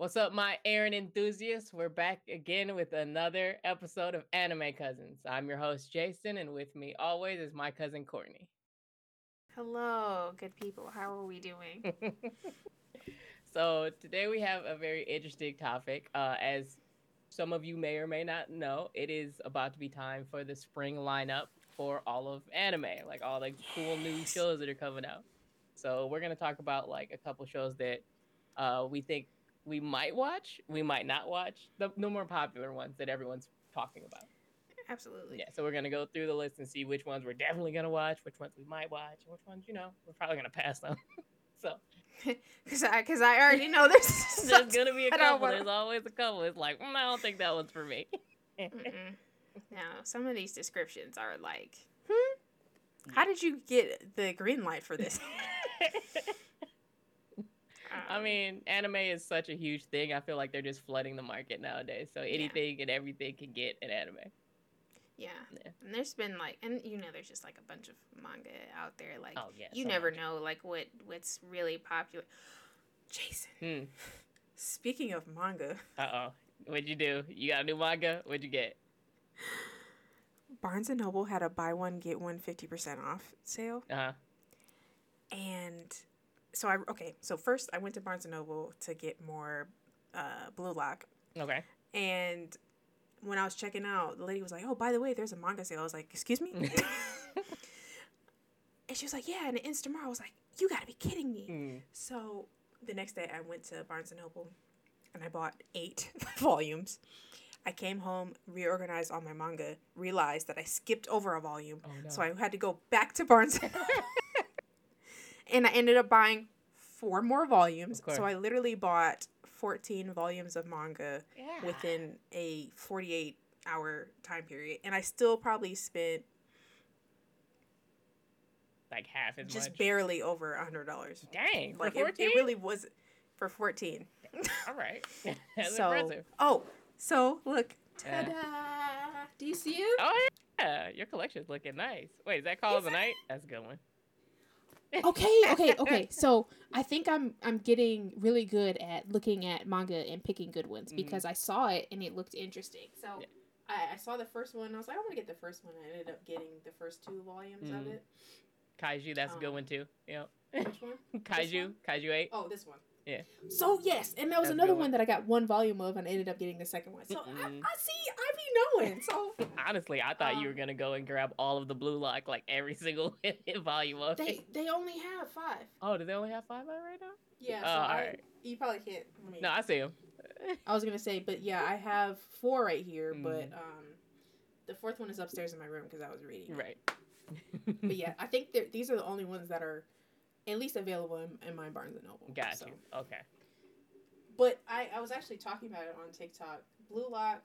What's up, my Aaron enthusiasts? We're back again with another episode of Anime Cousins. I'm your host, Jason, and with me always is my cousin, Courtney. Hello, good people. How are we doing? so, today we have a very interesting topic. Uh, as some of you may or may not know, it is about to be time for the spring lineup for all of anime, like all the cool new shows that are coming out. So, we're going to talk about like a couple shows that uh, we think we might watch, we might not watch the, the more popular ones that everyone's talking about. Absolutely. Yeah, so we're gonna go through the list and see which ones we're definitely gonna watch, which ones we might watch, and which ones you know we're probably gonna pass them. so, because I because I already know there's there's gonna be a couple. There's always a couple. It's like mm, I don't think that one's for me. now, some of these descriptions are like, hmm? How did you get the green light for this? I um, mean, anime is such a huge thing. I feel like they're just flooding the market nowadays. So anything yeah. and everything can get an anime. Yeah. yeah. And there's been like and you know there's just like a bunch of manga out there like oh, yeah, you so never much. know like what what's really popular. Jason. Hmm. Speaking of manga. Uh-oh. What'd you do? You got a new manga? What'd you get? Barnes and Noble had a buy one get one 50% off sale. Uh-huh. And so I okay. So first I went to Barnes and Noble to get more uh, Blue Lock. Okay. And when I was checking out, the lady was like, "Oh, by the way, there's a manga sale." I was like, "Excuse me." and she was like, "Yeah," and it ends tomorrow. I was like, "You gotta be kidding me!" Mm. So the next day, I went to Barnes and Noble, and I bought eight volumes. I came home, reorganized all my manga, realized that I skipped over a volume, oh, no. so I had to go back to Barnes and I ended up buying four more volumes. So I literally bought 14 volumes of manga yeah. within a 48 hour time period. And I still probably spent like half as much. just much. barely over a hundred dollars. Dang, like it, it, really was for 14. All right. That's so, impressive. Oh, so look. Ta-da! Uh, Do you see it? Oh yeah, your collection's looking nice. Wait, is that Call of the Night? That's a good one okay, okay, okay. So I think I'm I'm getting really good at looking at manga and picking good ones mm-hmm. because I saw it and it looked interesting. So yeah. I, I saw the first one. I was like, I want to get the first one. I ended up getting the first two volumes mm-hmm. of it. Kaiju, that's um, a good um, one too. Yeah. Which one? Kaiju, one? Kaiju Eight. Oh, this one. Yeah. So yes, and that was That's another one. one. that I got one volume of, and I ended up getting the second one. So I, I, see, I knowing. So honestly, I thought um, you were um, gonna go and grab all of the Blue Lock, like every single volume of they, it. They only have five. Oh, do they only have five right now? Yeah. So oh, I, right. You probably can't. I mean, no, I see them. I was gonna say, but yeah, I have four right here, mm. but um, the fourth one is upstairs in my room because I was reading. Right. but yeah, I think these are the only ones that are at least available in, in my Barnes and Noble. Got so. you. Okay. But I, I was actually talking about it on TikTok. Blue Lock,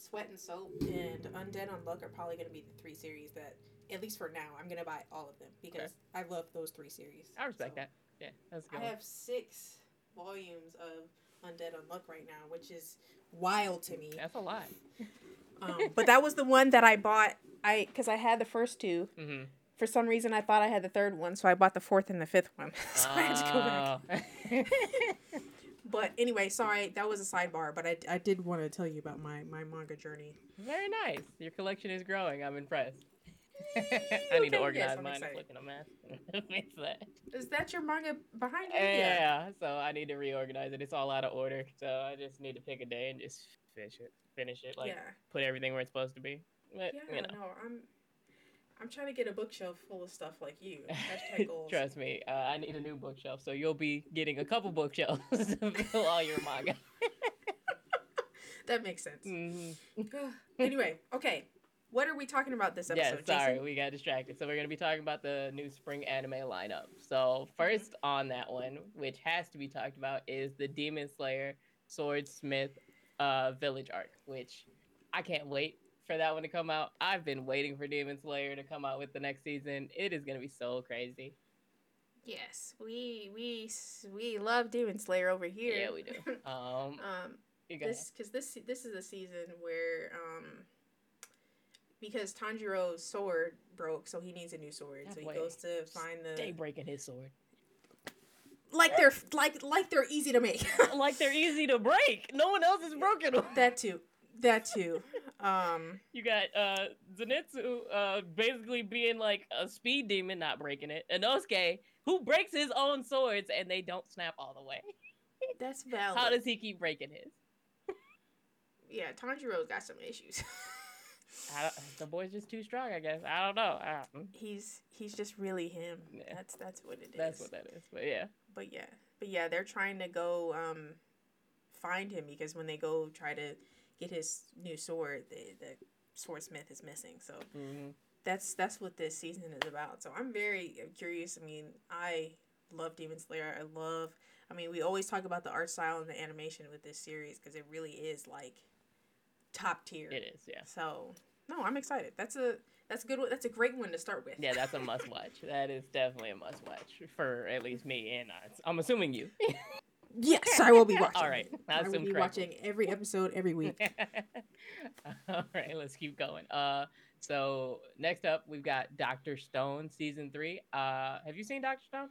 Sweat and Soap, and Undead on Unluck are probably going to be the three series that, at least for now, I'm going to buy all of them because okay. I love those three series. I respect so, that. Yeah, that's good. I have six volumes of Undead on Unluck right now, which is wild to me. That's a lot. um, but that was the one that I bought. I because I had the first 2 mm-hmm. For some reason, I thought I had the third one, so I bought the fourth and the fifth one. so uh... I had to go back. But anyway, sorry, that was a sidebar, but I, I did want to tell you about my, my manga journey. Very nice. Your collection is growing. I'm impressed. I need to organize yes, mine. I'm looking a mess. That. Is that your manga behind you? Yeah, yeah, so I need to reorganize it. It's all out of order, so I just need to pick a day and just finish it. Finish it, like yeah. put everything where it's supposed to be. But, yeah, you know. no, I'm I'm trying to get a bookshelf full of stuff like you. Trust me, uh, I need a new bookshelf, so you'll be getting a couple bookshelves to fill all your manga. that makes sense. Mm-hmm. anyway, okay. What are we talking about this episode? Yeah, sorry, Jason? we got distracted. So we're gonna be talking about the new spring anime lineup. So 1st mm-hmm. on that one, which has to be talked about, is the Demon Slayer Swordsmith uh, Village arc, which I can't wait for that one to come out. I've been waiting for Demon Slayer to come out with the next season. It is gonna be so crazy. Yes, we we we love Demon Slayer over here. Yeah, we do. Um, um this because this this is a season where um because Tanjiro's sword broke, so he needs a new sword. That so he goes to find the stay breaking his sword. like they're like like they're easy to make. like they're easy to break. No one else has broken them. that too. That too. Um, You got uh Zenitsu uh basically being like a speed demon, not breaking it. Inosuke, who breaks his own swords and they don't snap all the way. that's valid. How does he keep breaking his? yeah, Tanjiro's got some issues. I the boy's just too strong, I guess. I don't know. I don't, he's he's just really him. Yeah. That's that's what it is. that's what that is. But yeah. But yeah, but yeah, they're trying to go um find him because when they go try to get his new sword, the the swordsmith is missing. So hmm that's that's what this season is about. So I'm very curious. I mean, I love Demon Slayer. I love. I mean, we always talk about the art style and the animation with this series because it really is like top tier. It is, yeah. So no, I'm excited. That's a that's a good. one- That's a great one to start with. Yeah, that's a must watch. That is definitely a must watch for at least me and uh, I'm assuming you. Yes, I will be watching. All right, I I will be correctly. watching every episode every week. All right, let's keep going. Uh, so next up we've got Doctor Stone season three. Uh, have you seen Doctor Stone?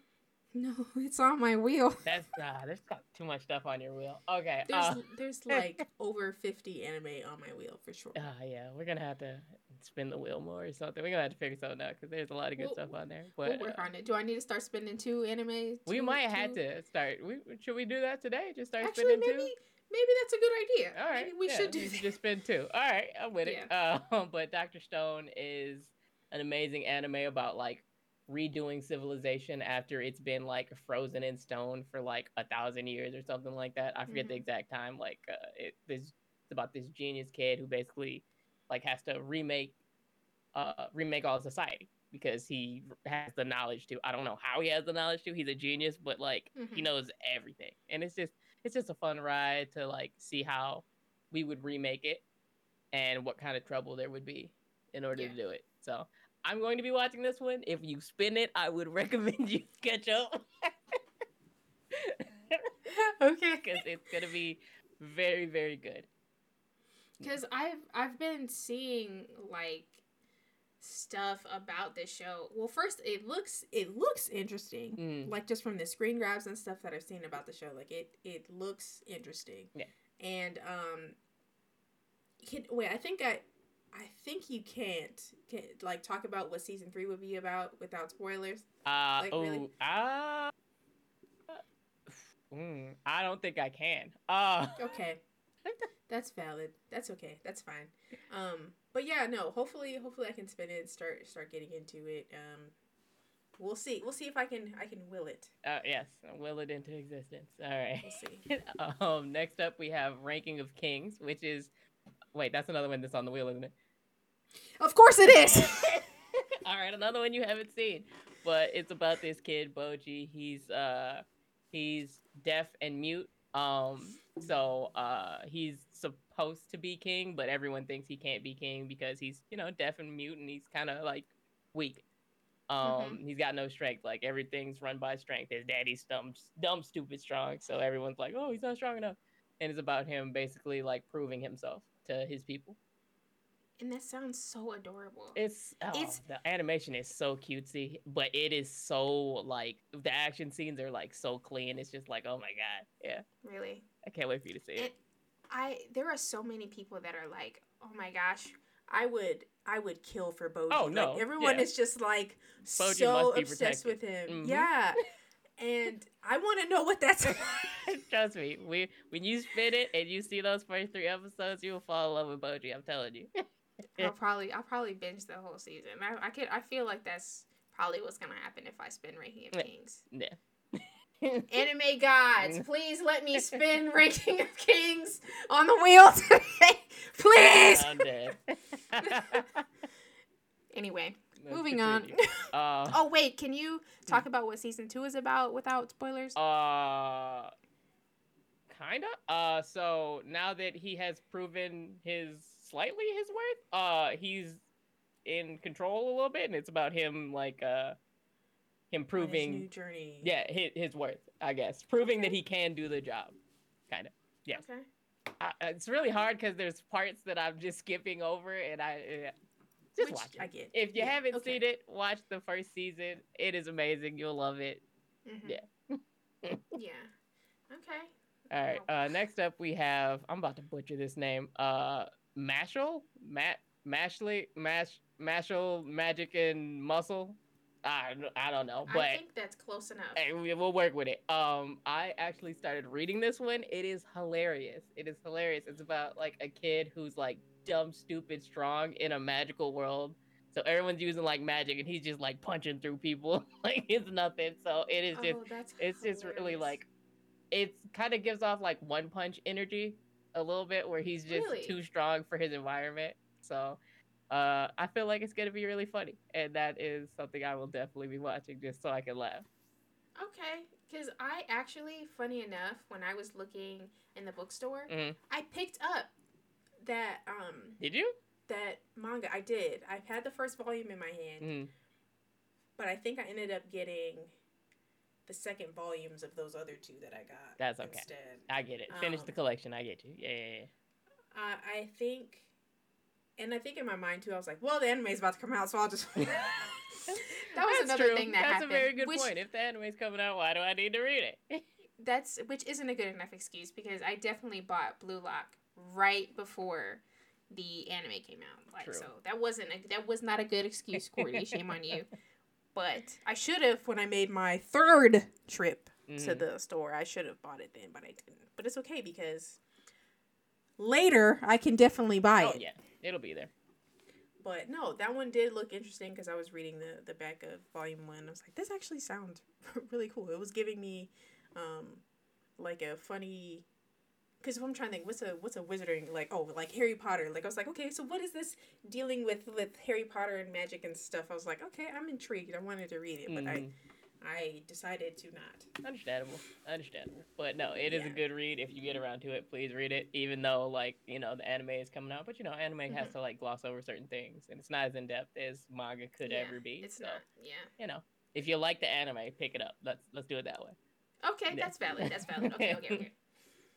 No, it's on my wheel. That's uh, there's got too much stuff on your wheel. Okay. There's Uh, there's like over fifty anime on my wheel for sure. uh, yeah, we're gonna have to spin the wheel more or something. We're gonna have to figure something out because there's a lot of good We'll- stuff on there. We'll work uh, on it. Do I need to start spending two anime? we two- might have to start. We should we do that today? Just start Actually, spinning maybe two. maybe that's a good idea. All right, maybe we yeah, should do we that. just spin two. All right, I'm with it. Uh, but Doctor Stone is an amazing anime about like redoing civilization after it's been like frozen in stone for like a thousand years or something like that. I forget the Mhm. exact time. Like, uh, it, this it's about this genius kid who basically like has to remake, uh, remake all society because he has the knowledge to. I don't know how he has the knowledge to. He's a genius, but like he Mhm. knows everything, and it's just it's just a fun ride to like see how we would remake it and what kind of trouble there would be in order Yeah. to do it. So I'm going to be watching this one. If you spin it, I would recommend you catch up okay. because it's gonna be very very good. Because I've I've been seeing like stuff about this show. Well, first it looks it looks interesting. Mm. Like just from the screen grabs and stuff that I've seen about the show, like it it looks interesting. Yeah. And um, can, wait, I think I. I think you can't, can like talk about what season three would be about without spoilers. Uh Like, oh, really? uh, mm, I don't think I can. Uh Okay. That's valid. That's okay. That's fine. Um, but yeah, no. Hopefully, hopefully I can spin it. Start start getting into it. Um, we'll see. We'll see if I can I can will it. uh, yes, will it into existence. All right. We'll see. um, next up we have Ranking of Kings, which is wait, that's another one that's on the wheel, isn't it? Of course it is. All right, another one you haven't seen, but it's about this kid Bojji. He's uh he's deaf and mute. Um, so uh he's supposed to be king, but everyone thinks he can't be king because he's you know deaf and mute and he's kind of like weak. Um, he's got no strength. Like everything's run by strength. His daddy's dumb, dumb, stupid strong. So everyone's like, oh, he's not strong enough. And it's about him basically like proving himself to his people. and that sounds so adorable. It's oh, It's- the animation is so cutesy, but it is so like the action scenes are like so clean. It's just like oh my god, yeah. really. I can't wait for you to see it. It, I there are so many people that are like, oh my gosh, I would I would kill for Bojji. Oh, Like, no, everyone yeah. is just like Bojji so obsessed with him. Mhm. Yeah, and I want to know what that's. Trust me, we when you spin it and you see those first three episodes, you will fall in love with Bojji. I'm telling you. I'll probably I'll probably binge the whole season. I I could I feel like that's probably what's gonna happen if I spin Ranking of Kings. yeah. Anime gods, please let me spin Ranking of Kings on the wheel today, please. I'm dead. Anyway, moving on. Uh, oh wait, can you talk about what season two is about without spoilers? Uh, kinda. Uh, so now that he has proven his slightly his worth, uh, he's in control a little bit, and it's about him like uh, him On his proving new journey. yeah his, his worth, I guess, proving that he can do the job. Kind of. Yeah. Okay. Uh, it's really hard because there's parts that I'm just skipping over, and I uh, just Which watch it. I get. If you Yeah, haven't okay. seen it, watch the first season. It is amazing. You'll love it. Mhm. Yeah. yeah. Okay. All right. Uh, next up, we have. I'm about to butcher this name. Uh, Mashal, Matt, Mashley, Mash, Mashal, Magic and Muscle. I, I don't know, but I think that's close enough. Hey, we, will work with it. Um, I actually started reading this one. It is hilarious. It is hilarious. It's about like a kid who's like dumb, stupid, strong in a magical world. So everyone's using like magic, and he's just like punching through people like it's nothing. So it is just, oh, it's just really like, it kind of gives off like one punch energy a little bit, where he's just Really? too strong for his environment. So. Uh, I feel like it's gonna be really funny, and that is something I will definitely be watching just so I can laugh. Okay, because I actually, funny enough, when I was looking in the bookstore, Mhm. I picked up that um Did you? that manga. I did. I've had the first volume in my hand, Mm. but I think I ended up getting the second volumes of those other two that I got. That's okay. Instead, I get it. Finish the Um, collection. I get you. Yeah, yeah, yeah. uh, I think, and I think in my mind too, I was like, well, the anime's about to come out, so I'll just. that was That's another true. thing that That's happened. a very good which, point. If the anime's coming out, why do I need to read it? That's which isn't a good enough excuse because I definitely bought Blue Lock right before the anime came out. Like True. so that wasn't a, that was not a good excuse, Courtney. Shame on you. But I should have when I made my third trip to Mhm. the store. I should have bought it then, but I didn't. But it's okay because later I can definitely buy oh it. yeah, it'll be there. But no, that one did look interesting because I was reading the the back of volume one. I was like, this actually sounds really cool. It was giving me, um, like a funny. Because if I'm trying to think, what's a what's a wizarding like? Oh, like Harry Potter. Like I was like, okay, so what is this dealing with with Harry Potter and magic and stuff? I was like, okay, I'm intrigued. I wanted to read it, but I Mhm. I decided to not. Understandable. Understandable. But no, it is a good read. If you get around to it, please read it. Even though like you know the anime is coming out, but you know anime has Mhm. to like gloss over certain things, and it's not as in depth as manga could Yeah, ever be. It's so not. Yeah. you know, if you like the anime, pick it up. Let's let's do it that way. Okay, Yeah. that's valid. That's valid. Okay, okay, okay.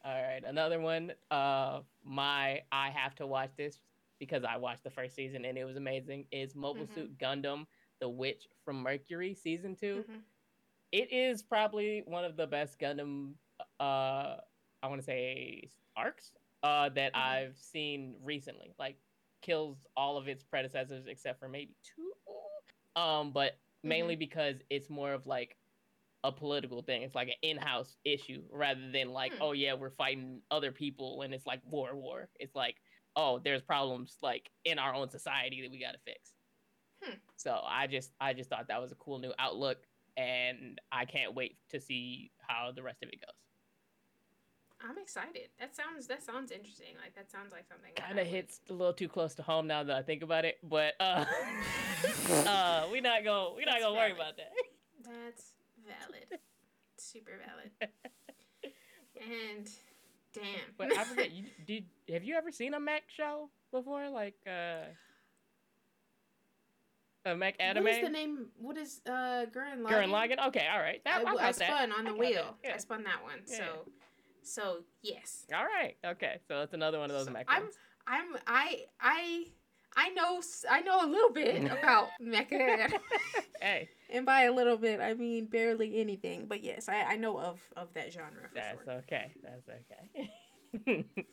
All right, another one. Uh, my I have to watch this because I watched the first season and it was amazing. Is Mobile Mhm. Suit Gundam: The Witch from Mercury season 2 Mhm. It is probably one of the best Gundam. Uh, I want to say arcs. Uh, that Mhm. I've seen recently. Like kills all of its predecessors except for maybe two. Um, but mainly because it's more of like a political thing. It's like an in-house issue rather than like, Hmm. oh yeah, we're fighting other people and it's like war, war. It's like, oh, there's problems like in our own society that we got to fix. Hmm. So I just, I just thought that was a cool new outlook, and I can't wait to see how the rest of it goes. I'm excited. That sounds that sounds interesting. Like that sounds like something. Kind of hits a little too close to home now that I think about it, but uh, uh, we not gonna, we not That's gonna worry about that. That's valid. Super valid. And damn. But I forget. You did? Have you ever seen a mech show before? Like uh, a mech anime? What is the name? What is uh Gurren Lagann? Gurren Lagann. Okay, all right. That, I, I, I got that. on the got wheel. yeah. I spun that one. Yeah. So, so yes. All right. Okay. So that's another one of those So mech I'm ones. I'm I I I know I know a little bit about mecha, hey, and by a little bit I mean barely anything. But yes, I, I know of of that genre that's sure. okay. That's okay.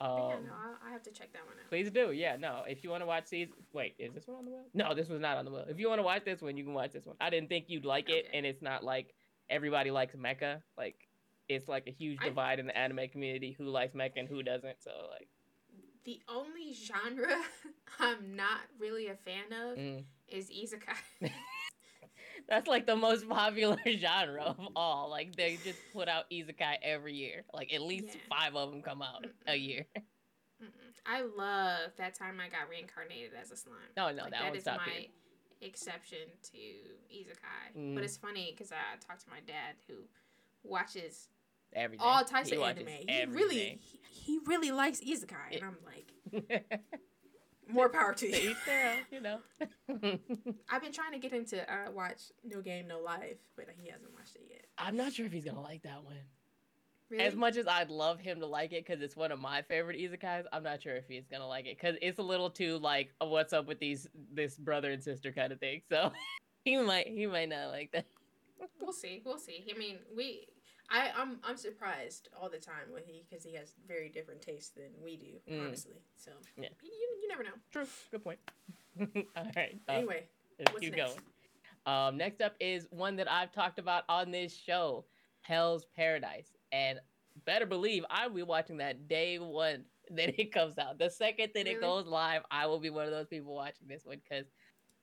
But yeah, um, no, I, I have to check that one out. please do. Yeah. No. If you want to watch season, wait, is this one on the wheel? No, this was not on the wheel. If you want to watch this one, you can watch this one. I didn't think you'd like it, Okay. and it's not like everybody likes mecha. Like, it's like a huge I- divide in the anime community who likes mecha and who doesn't. So like. The only genre I'm not really a fan of mm. is isekai. That's like the most popular genre of all. Like they just put out isekai every year. Like at least Yeah. five of them come out a Mm-mm. year. Mm-mm. I love that time I got reincarnated as a slime. No, no, Like, that that is my exception to isekai. Mm. But it's funny because I talked to my dad who watches Everything. all types He of anime. He really, he, he really likes isekai, and I'm like, more power to you. you know. I've been trying to get him to uh, watch No Game No Life, but he hasn't watched it yet. I'm not sure if he's gonna like that one. Really? As much as I'd love him to like it because it's one of my favorite isekais, I'm not sure if he's gonna like it because it's a little too like, oh, what's up with these this brother and sister kind of thing. So he might he might not like that. we'll see. We'll see. I mean, we. I I'm I'm surprised all the time when he because he has very different tastes than we do, Mm. honestly. So Yeah. you, you never know. True. Good point. All right. uh, Anyway, let's keep next? going. Um, next up is one that I've talked about on this show, Hell's Paradise, and better believe I will be watching that day one that it comes out. The second that it goes live, I will be one of those people watching this one because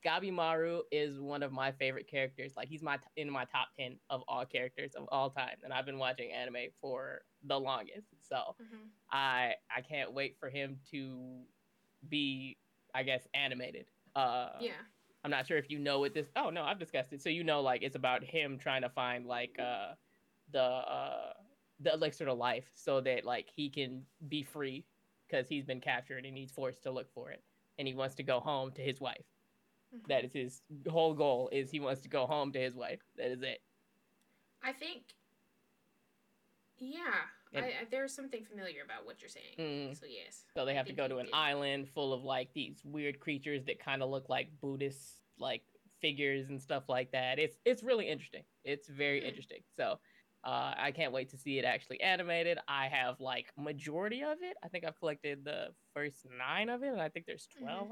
Gabimaru is one of my favorite characters. Like he's my in my top ten of all characters of all time, and I've been watching anime for the longest. So Mhm. I I can't wait for him to be, I guess, animated. Uh, yeah. I'm not sure if you know what this. Oh no, I've discussed it. So you know, like it's about him trying to find like uh the uh the elixir to life, so that like he can be free because he's been captured and he's forced to look for it, and he wants to go home to his wife. That is his whole goal. Is he wants to go home to his wife. That is it. I think. Yeah, And- I, I, there's something familiar about what you're saying. Mm. So yes. So they have to go to an island full of like these weird creatures that kind of look like Buddhist like figures and stuff like that. It's it's really interesting. It's very Hmm. interesting. So uh, I can't wait to see it actually animated. I have like majority of it. I think I've collected the first nine of it, and I think there's Mm-hmm. 12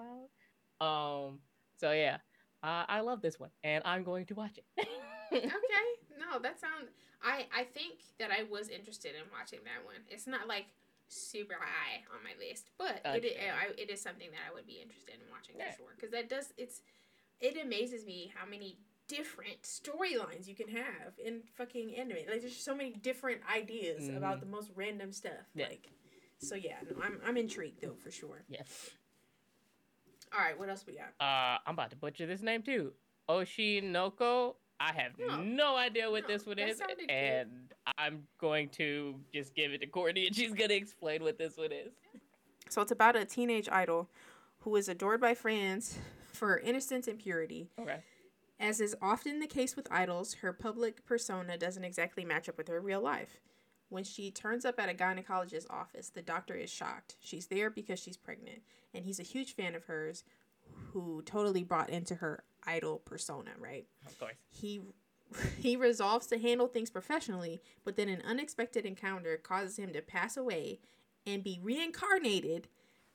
out. Um. So yeah, uh, I love this one, and I'm going to watch it. okay. No, that sounds. I I think that I was interested in watching that one. It's not like super high on my list, but it is, Okay. I, it is something that I would be interested in watching Yeah. for sure. Because that does it's it amazes me how many different storylines you can have in fucking anime. Like there's so many different ideas about Mhm. the most random stuff. Yeah. Like so yeah, no, I'm I'm intrigued though for sure. yes. All right, what else we got? Uh, I'm about to butcher this name too. Oshi no Ko. I have No. no idea what No, this one is, and I'm going to just give it to Courtney, and she's gonna explain what this one is. So it's about a teenage idol who is adored by fans for her innocence and purity. Okay. As is often the case with idols, her public persona doesn't exactly match up with her real life. When she turns up at a gynecologist's office, the doctor is shocked. She's there because she's pregnant, and he's a huge fan of hers who totally bought into her idol persona, right? Of course. He he resolves to handle things professionally, but then an unexpected encounter causes him to pass away and be reincarnated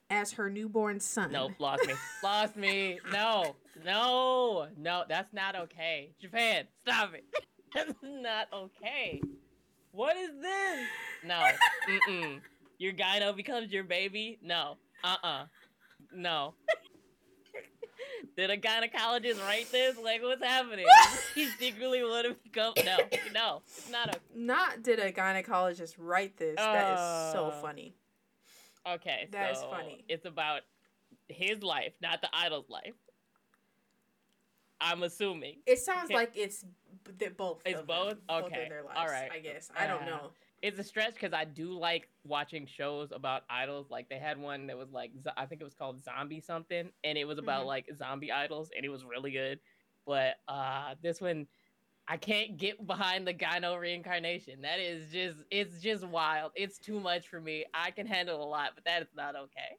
as her newborn son. Nope, lost me. lost me. No, no, no. That's not okay. Japan, stop it. That's not okay. What is this? No. Mm-mm. Your gyno becomes your baby? No. Uh-uh. No. Did a gynecologist write this? Like, what's happening? he secretly want to become? No, no, it's not okay. Not did a gynecologist write this. that is so Uh, funny. Okay, That is so funny. It's about his life, not the idol's life. I'm assuming. It sounds okay. like it's b- they're both. It's of them, both? Both Okay, their lives. alright. I guess I don't Uh, know. It's a stretch because I do like watching shows about idols. Like they had one that was like I think it was called Zombie something, and it was about Mhm. like zombie idols, and it was really good. But uh this one, I can't get behind the gyno reincarnation. That is just it's just wild. It's too much for me. I can handle a lot, but that is not okay.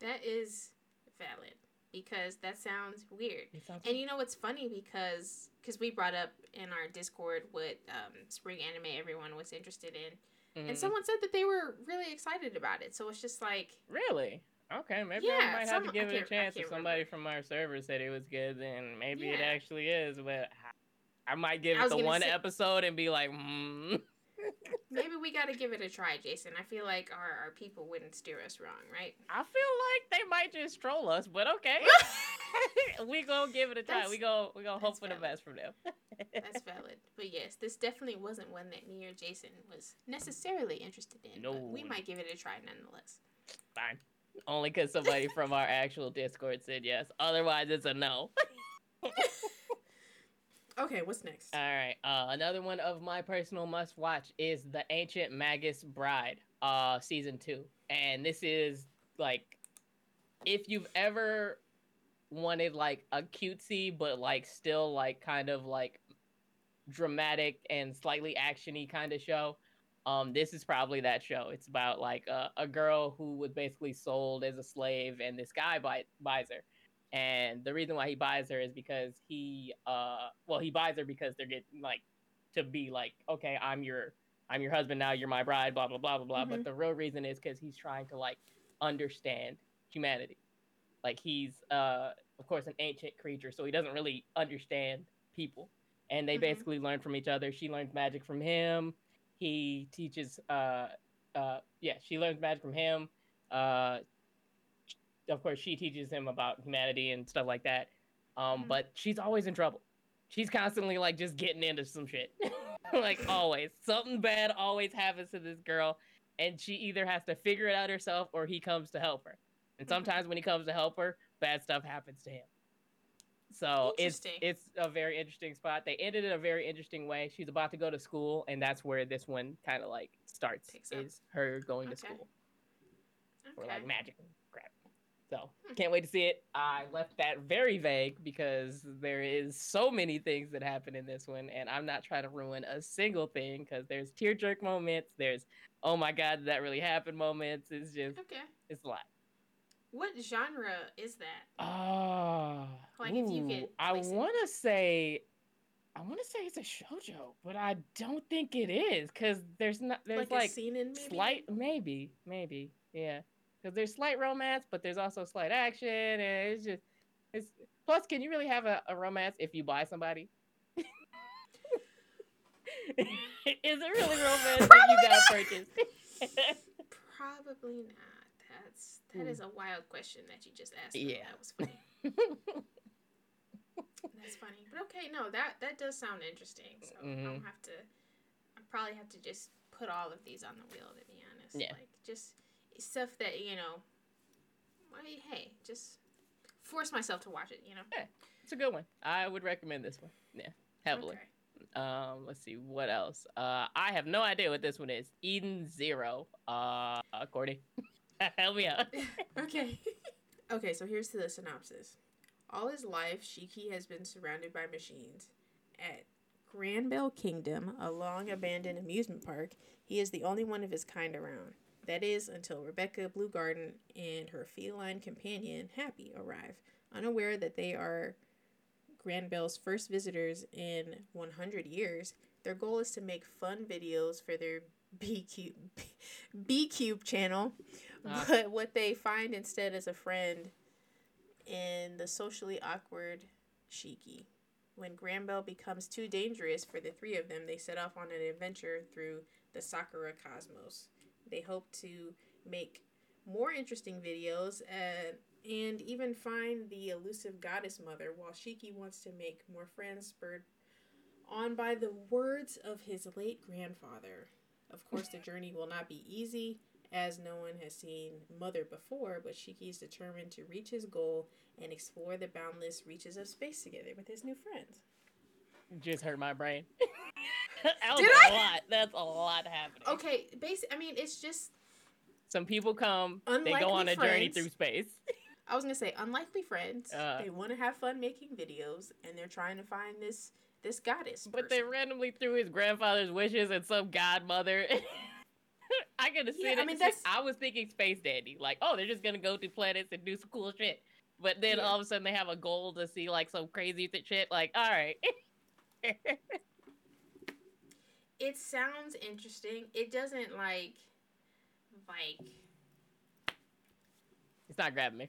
That is valid because that sounds weird. Sounds And you know what's funny because because we brought up in our Discord what um, spring anime everyone was interested in, Mhm. and someone said that they were really excited about it. So it's just like Really? Okay, maybe Yeah, I might have to give it a chance. If somebody remember. from our server said it was good, then maybe it actually is. But I- I might give it the one say- episode and be like, hmm. Maybe we got to give it a try, Jason. I feel like our, our people wouldn't steer us wrong, right? I feel like they might just troll us, but okay. we gonna give it a try. That's- we go we gonna hope for the best from them. That's valid. But yes, this definitely wasn't one that me or Jason was necessarily interested in. But we might give it a try nonetheless. Fine. Only because somebody from our actual Discord said yes. Otherwise, it's a no. Okay, what's next? All right. Uh, another one of my personal must watch is The Ancient Magus Bride, uh, season two. And this is like, if you've ever wanted like a cutesy, but like still like kind of like dramatic and slightly actiony kind of show, um, this is probably that show. It's about like a, a girl who was basically sold as a slave, and this guy buy, buys her and the reason why he buys her is because he uh well he buys her because they're getting like to be like, okay, I'm your I'm your husband now, you're my bride, blah blah blah blah blah. Mhm. But the real reason is because he's trying to like understand humanity. Like he's uh of course an ancient creature, so he doesn't really understand people. And they Mhm. basically learn from each other. She learns magic from him. He teaches uh uh yeah, she learns magic from him. Uh of course she teaches him about humanity and stuff like that. Um, Mhm. but she's always in trouble. She's constantly like just getting into some shit. like always. Something bad always happens to this girl. And she either has to figure it out herself or he comes to help her. And Mhm. sometimes when he comes to help her, bad stuff happens to him. So it's it's a very interesting spot. They ended it a very interesting way. She's about to go to school, and that's where this one kind of like starts. Picks up. Is her going to Okay. school for Okay. like magic. So can't wait to see it. I left that very vague because there is so many things that happen in this one, and I'm not trying to ruin a single thing because there's tear jerk moments, there's oh my god, did that really happened moments. It's just Okay. it's a lot. What genre is that? Oh, Like, if you could I want to say, I want to say it's a shojo, but I don't think it is because there's not there's like, like, a scene in maybe? slight maybe maybe yeah because there's slight romance but there's also slight action and it's just it's plus can you really have a, a romance if you buy somebody is it really romance if you got purchased Probably not. That's that Hmm. is a wild question that you just asked. me. Yeah. That was funny. That's funny. But okay, no, that that does sound interesting. So I'll Mhm. have to I probably have to just put all of these on the wheel to be honest. Yeah. Like just stuff that, you know I mean, hey, just force myself to watch it, you know? Yeah, it's a good one i would recommend this one yeah heavily Okay. um let's see what else uh i have no idea what this one is eden zero uh courtney help me out okay. okay, so here's the synopsis. All his life, Shiki has been surrounded by machines. At Granbell Kingdom, a long abandoned amusement park, he is the only one of his kind around. That is until Rebecca Bluegarden and her feline companion, Happy, arrive, unaware that they are Granbell's first visitors in 100 years. Their goal is to make fun videos for their B Cube, B Cube channel, Ah. but what they find instead is a friend in the socially awkward Shiki. When Granbell becomes too dangerous for the three of them, they set off on an adventure through the Sakura cosmos. They hope to make more interesting videos and, and even find the elusive goddess mother, while Shiki wants to make more friends spurred on by the words of his late grandfather. Of course, the journey will not be easy, as no one has seen Mother before, but Shiki is determined to reach his goal and explore the boundless reaches of space together with his new friends. just hurt my brain that was Did a I? lot that's a lot happening Okay, basically, I mean, it's just some people come they go on a journey through space I was gonna say unlikely friends. Uh. they want to have fun making videos, and they're trying to find this this goddess. but they randomly threw his grandfather's wishes and some godmother I could have Yeah, I mean, that's- I was thinking space dandy, like, oh, they're just gonna go to planets and do some cool shit. But then Yeah. all of a sudden they have a goal to see like some crazy shit. Like, all right, it sounds interesting. It doesn't like like it's not grabbing me.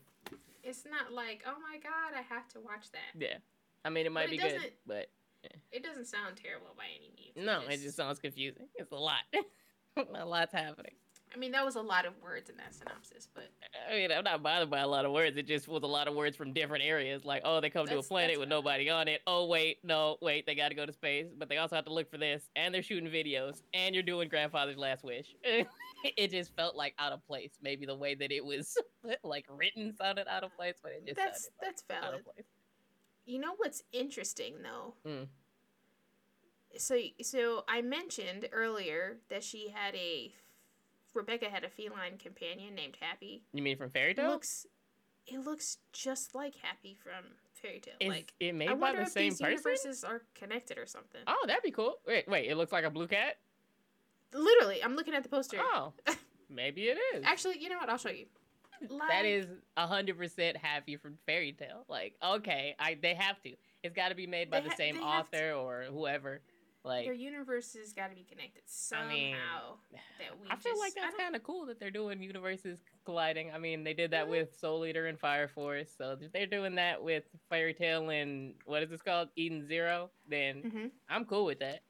it's not like oh my god, I have to watch that. Yeah, I mean it might be it good, but It doesn't sound terrible by any means. no, it just sounds confusing. It's a lot. a lot's happening. I mean, that was a lot of words in that synopsis, but I mean, I'm not bothered by a lot of words. It just was a lot of words from different areas. Like, oh, they come to a That's- planet that's with nobody on it. Oh, wait, no, wait, they got to go to space, but they also have to look for this, and they're shooting videos, and you're doing grandfather's last wish. it just felt like out of place. Maybe the way that it was like written sounded out of place, but it just that's sounded that's like, out valid. of place. You know what's interesting though? Mm. So so I mentioned earlier that she had a Rebecca had a feline companion named Happy. You mean from Fairy Tail? looks it looks just like Happy from Fairy Tale. Is like it made I by the if same these person? universes are connected or something. Oh, that'd be cool. Wait, wait, it looks like a blue cat. Literally, I'm looking at the poster. Oh, maybe it is. Actually, you know what? I'll show you. that Like- is hundred percent happy from Fairy Tail. Like, okay, I they have to. It's got to be made by the ha- same author or whoever. Like Their universes got to be connected somehow. I mean, that we I feel just- like that's kind of cool that they're doing universes colliding. I mean, they did that with Soul Eater and Fire Force, so if they're doing that with Fairy Tail and what is this called, Eden Zero. Then Mhm. I'm cool with that.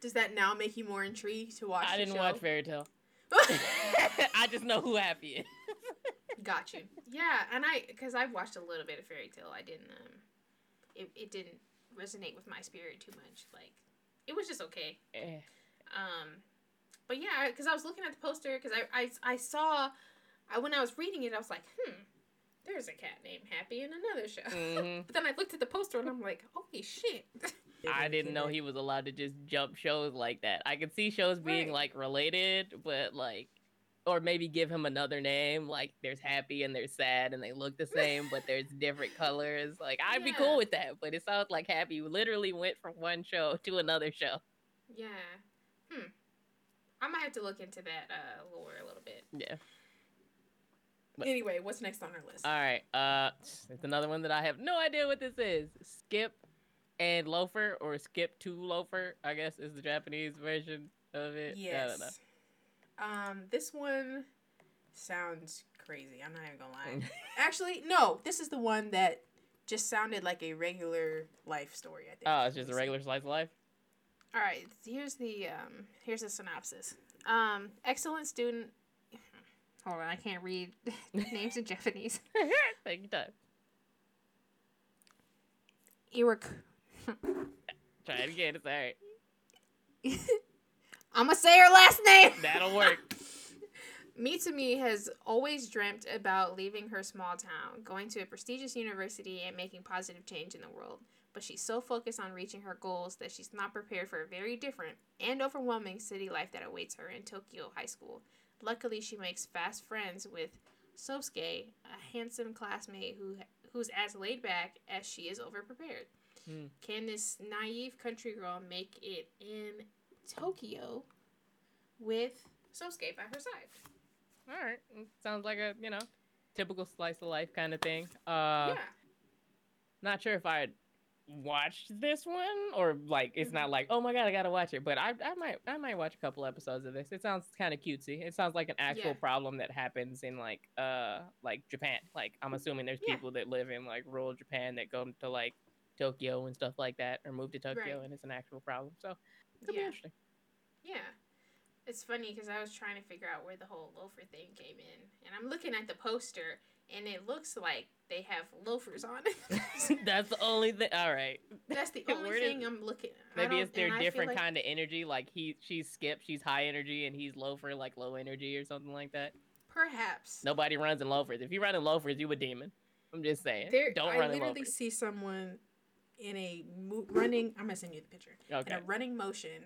Does that now make you more intrigued to watch? I didn't show? watch Fairy Tail. I just know who Happy is. Got you. Yeah, and I because I've watched a little bit of Fairy Tail. I didn't. Um, it it didn't resonate with my spirit too much. Like, it was just okay. Eh. Um, but yeah, because I was looking at the poster because I, I I saw, I when I was reading it, I was like, hmm, there's a cat named Happy in another show. Mhm. but then I looked at the poster and I'm like, holy shit. I didn't know he was allowed to just jump shows like that. I could see shows being Right. like related, but like, or maybe give him another name. Like there's happy and there's sad and they look the same, but there's different colors. Like I'd be cool with that. But it sounds like Happy literally went from one show to another show. Yeah. Hmm. I might have to look into that uh lore a little bit. Yeah. But- Anyway, what's next on our list? All right. Uh, it's another one that I have no idea what this is. Skip and Loafer, or Skip to Loafer, I guess is the Japanese version of it. I don't know. yes. Um, this one sounds crazy. I'm not even gonna lie. Actually, no. This is the one that just sounded like a regular life story. I think. Oh, it's just a Let me see. regular slice of life. All right. Here's the um. Here's the synopsis. Um, excellent student. Hold on, I can't read names in Japanese. Take your time. Iwak. Try it again. It's all right. I'm gonna say her last name. That'll work. Mitsumi has always dreamt about leaving her small town, going to a prestigious university, and making positive change in the world. But she's so focused on reaching her goals that she's not prepared for a very different and overwhelming city life that awaits her in Tokyo High School. Luckily, she makes fast friends with Sosuke, a handsome classmate who who's as laid back as she is overprepared. Hmm. Can this naive country girl make it in Tokyo with Sosuke by her side? All right. Sounds like a you know typical slice of life kind of thing. Uh, yeah. not sure if I'd watched this one or like it's not like oh my god I gotta watch it, but I I might I might watch a couple episodes of this. It sounds kind of cutesy. It sounds like an actual Yeah. problem that happens in like uh like Japan. Like I'm assuming there's Yeah. people that live in like rural Japan that go to like Tokyo and stuff like that or move to Tokyo Right. and it's an actual problem. So could be Yeah. interesting. Yeah. It's funny because I was trying to figure out where the whole loafer thing came in. And I'm looking at the poster and it looks like they have loafers on it. That's the only thing. All right. That's the Where only did- thing I'm looking at. Maybe it's their different kind of energy. Like he, she's Skip, she's high energy, and he's loafer, like low energy or something like that. Perhaps. Nobody runs in loafers. If you run in loafers, you a demon. I'm just saying. There, Don't I run in loafers. I literally see someone in a mo- running. I'm gonna send you the picture. Okay. In a running motion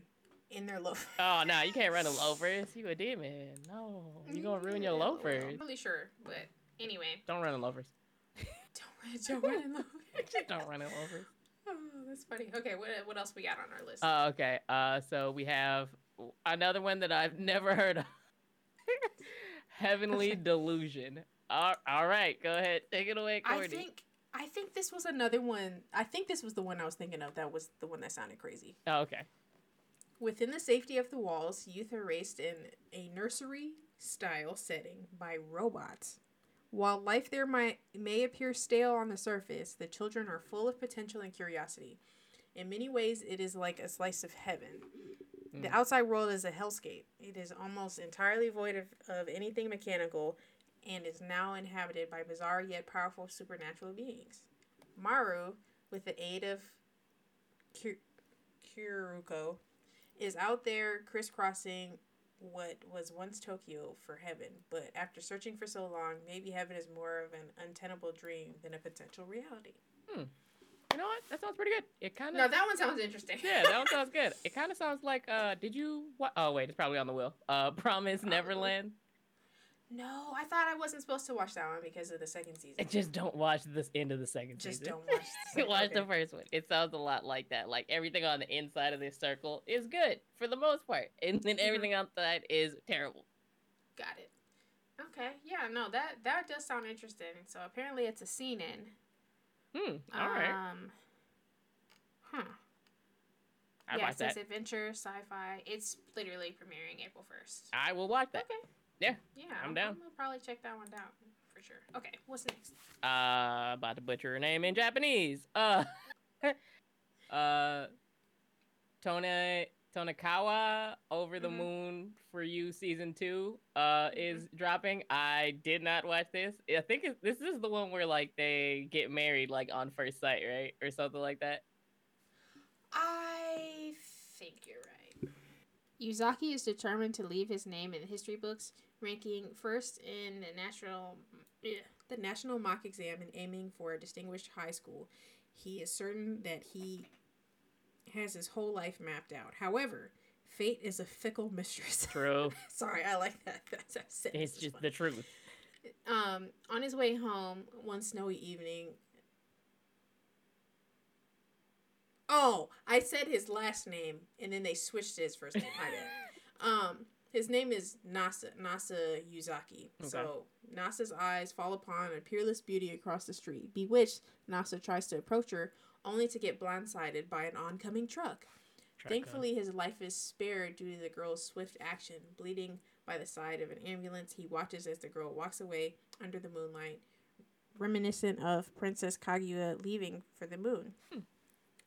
in their loafer. Oh no, you can't run in loafers. You a demon. No, you're gonna ruin your well, loafers. I'm really sure, but anyway, Don't run in loafers. don't run, don't run in loafers. Don't run in loafers. Oh, that's funny. Okay, what what else we got on our list? Uh, okay. Uh, so we have another one that I've never heard of. Heavenly Delusion. All, all right, go ahead. Take it away, Courtney. I think I think this was another one. I think this was the one I was thinking of. That was the one that sounded crazy. Oh, okay. Within the safety of the walls, youth are raised in a nursery style setting by robots. While life there might may appear stale on the surface, the children are full of potential and curiosity. In many ways, it is like a slice of heaven. The Mm. outside world is a hellscape. It is almost entirely void of, of anything mechanical and is now inhabited by bizarre yet powerful supernatural beings. Maru, with the aid of Ki- Kiruko, is out there crisscrossing what was once Tokyo for heaven, but after searching for so long, maybe heaven is more of an untenable dream than a potential reality. Hmm. You know what? That sounds pretty good. It kind of. No, that one sounds interesting. yeah, that one sounds good. It kind of sounds like. Uh, did you? What? Oh wait, it's probably on the wheel. Uh, Promise Probably. Neverland. No, I thought I wasn't supposed to watch that one because of the second season. Just don't watch this end of the second Just season. Just don't watch. the watch the first one. It sounds a lot like that. Like everything on the inside of this circle is good for the most part, and then everything outside is terrible. Got it. Okay. Yeah. No. That that does sound interesting. So apparently it's a scene in. Hmm. All right. Um. Huh. I yeah, watch it says that. adventure, sci-fi. It's literally premiering April first. I will watch that. Okay. Yeah, Yeah, I'm I'm, down. I'm gonna probably check that one out for sure. Okay, what's next? Uh, about to butcher her name in Japanese. Uh, uh, Tone Tonakawa Over the Mhm. Moon for You season two uh is dropping. I did not watch this. I think this is the one where like they get married like on first sight, right, or something like that. I think you're right. Yuzaki is determined to leave his name in history books, ranking first in the national the national mock exam and aiming for a distinguished high school. He is certain that he has his whole life mapped out. However, fate is a fickle mistress. True. Sorry, I like that. That's it's just fun. the truth. Um, on his way home one snowy evening. Oh, I said his last name and then they switched to his first name. My bad. Um, his name is Nasa Nasa Yuzaki. So Nasa's eyes fall upon a peerless beauty across the street. Bewitched, Nasa tries to approach her, only to get blindsided by an oncoming truck. Thankfully, his life is spared due to the girl's swift action. Bleeding by the side of an ambulance, he watches as the girl walks away under the moonlight, reminiscent of Princess Kaguya leaving for the moon. Hmm.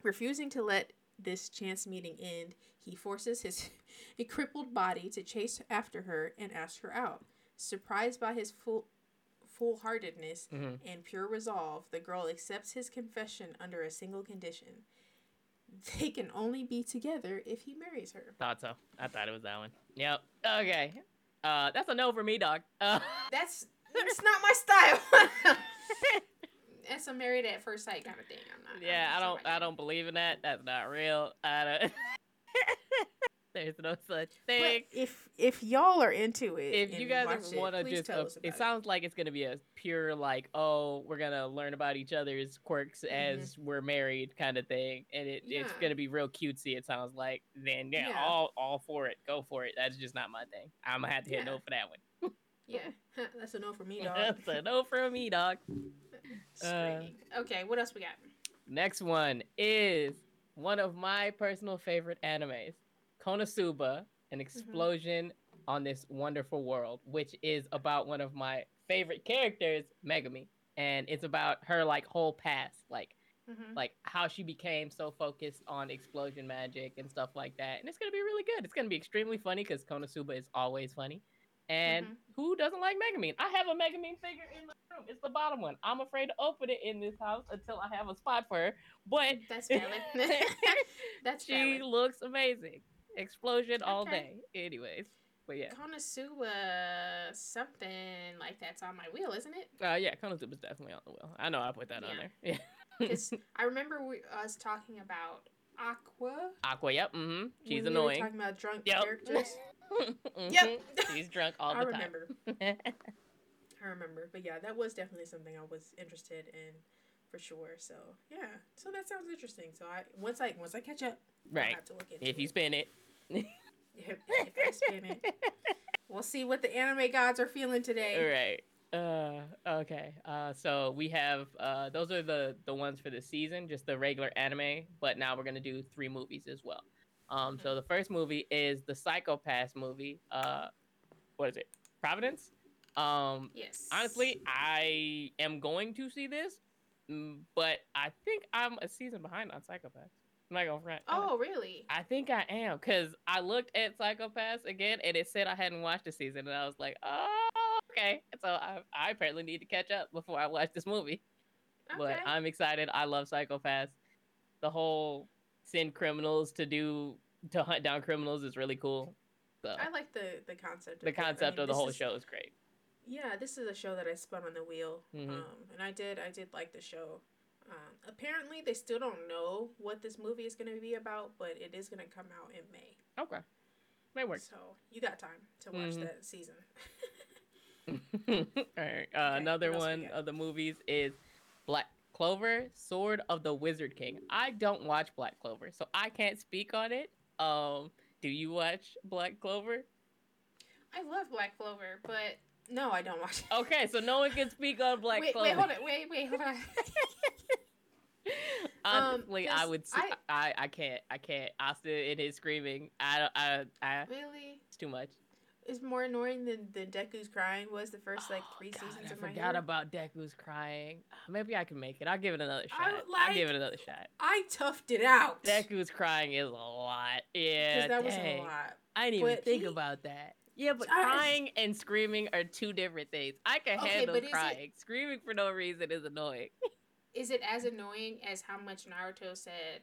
Refusing to let this chance meeting end, he forces his a crippled body to chase after her and ask her out. Surprised by his full full-heartedness Mhm. and pure resolve, the girl accepts his confession under a single condition. They can only be together if he marries her. Thought so. I thought it was that one. Yep. Okay. Uh, that's a no for me, dog. Uh, That's that's not my style. That's a married at first sight kind of thing. I'm not. I'm yeah, not I don't. about I don't believe in that. That's not real. I don't. There's no such thing. But if if y'all are into it, if you guys want to please just, tell us it about sounds like it's gonna be a pure like, oh, we're gonna learn about each other's quirks as we're married kind of thing, and it, it's Mm-hmm. Gonna be real cutesy. It sounds like. Then yeah, Yeah. all all for it. Go for it. That's just not my thing. I'm gonna have to hit Yeah. no for that one. Yeah, that's a no for me, dog. That's a no for me, dog. Screaming. okay, what else we got? Next one is one of my personal favorite animes, Konosuba, an explosion on this wonderful world, which is about one of my favorite characters, Megumin, and it's about her like whole past, like Mhm. like how she became so focused on explosion magic and stuff like that. And it's gonna be really good. It's gonna be extremely funny because Konosuba is always funny. And Mhm. who doesn't like Megumin? I have a Megumin figure in the room. It's the bottom one. I'm afraid to open it in this house until I have a spot for her. But That's valid. That's she valid. looks amazing. Explosion all Okay. day. Anyways, but yeah, Konosuba, something like that's on my wheel, isn't it? uh, yeah, Konosuba's definitely on the wheel. I know I put that on there. Yeah. Because I remember we, us talking about Aqua. Aqua. Yep. Mm-hmm. She's when annoying. We were talking about drunk Yep. characters. Mhm. Yep. She's drunk all the remember. time. I remember. I remember. But yeah, that was definitely something I was interested in for sure. So yeah. So that sounds interesting. So I once I once I catch up, right. have to look into If you it. spin it. if, if I spin it. We'll see what the anime gods are feeling today. All right. Uh, okay. Uh, so we have uh, those are the the ones for the season, just the regular anime. But now we're gonna do three movies as well. Um, so the first movie is the Psycho-Pass movie. Uh, what is it? Providence. Um, Yes. honestly, I am going to see this, mm, but I think I'm a season behind on Psycho-Pass. I'm not gonna front. Oh really? I think I am because I looked at Psycho-Pass again and it said I hadn't watched the season and I was like, oh, okay. So I, I apparently need to catch up before I watch this movie. Okay. But I'm excited. I love Psycho-Pass. The whole send criminals to do to hunt down criminals is really cool. So I like the the concept. the of. I concept mean, of the whole is- show is great. Yeah, this is a show that I spun on the wheel, Mhm. um, and I did I did like the show. Um, apparently, they still don't know what this movie is going to be about, but it is going to come out in May. Okay, may work. So you got time to watch Mhm. that season. All right. Uh, another else we one of the movies is Black Clover, Sword of the Wizard King. I don't watch Black Clover, so I can't speak on it. Um, do you watch Black Clover? I love Black Clover, but no, I don't watch it. Okay, so no one can speak on Black wait, Clover. wait, hold on, wait, wait, hold on. Honestly, I 'cause would. See, I- I, I can't. I can't. Austin in his screaming. I. I. I. Really, It's too much. Is more annoying than than Deku's crying was the first like Oh, three God, seasons I of my forgot Hero. about Deku's crying. Uh, maybe I can make it. I'll give it another I shot. I'll give it another shot. I toughed it out. Deku's crying is a lot. Yeah, because that was a lot. I didn't even think he- about that. Yeah, but I- crying and screaming are two different things. I can Okay, handle but is it- crying. Screaming for no reason is annoying. Is it as annoying as how much Naruto said?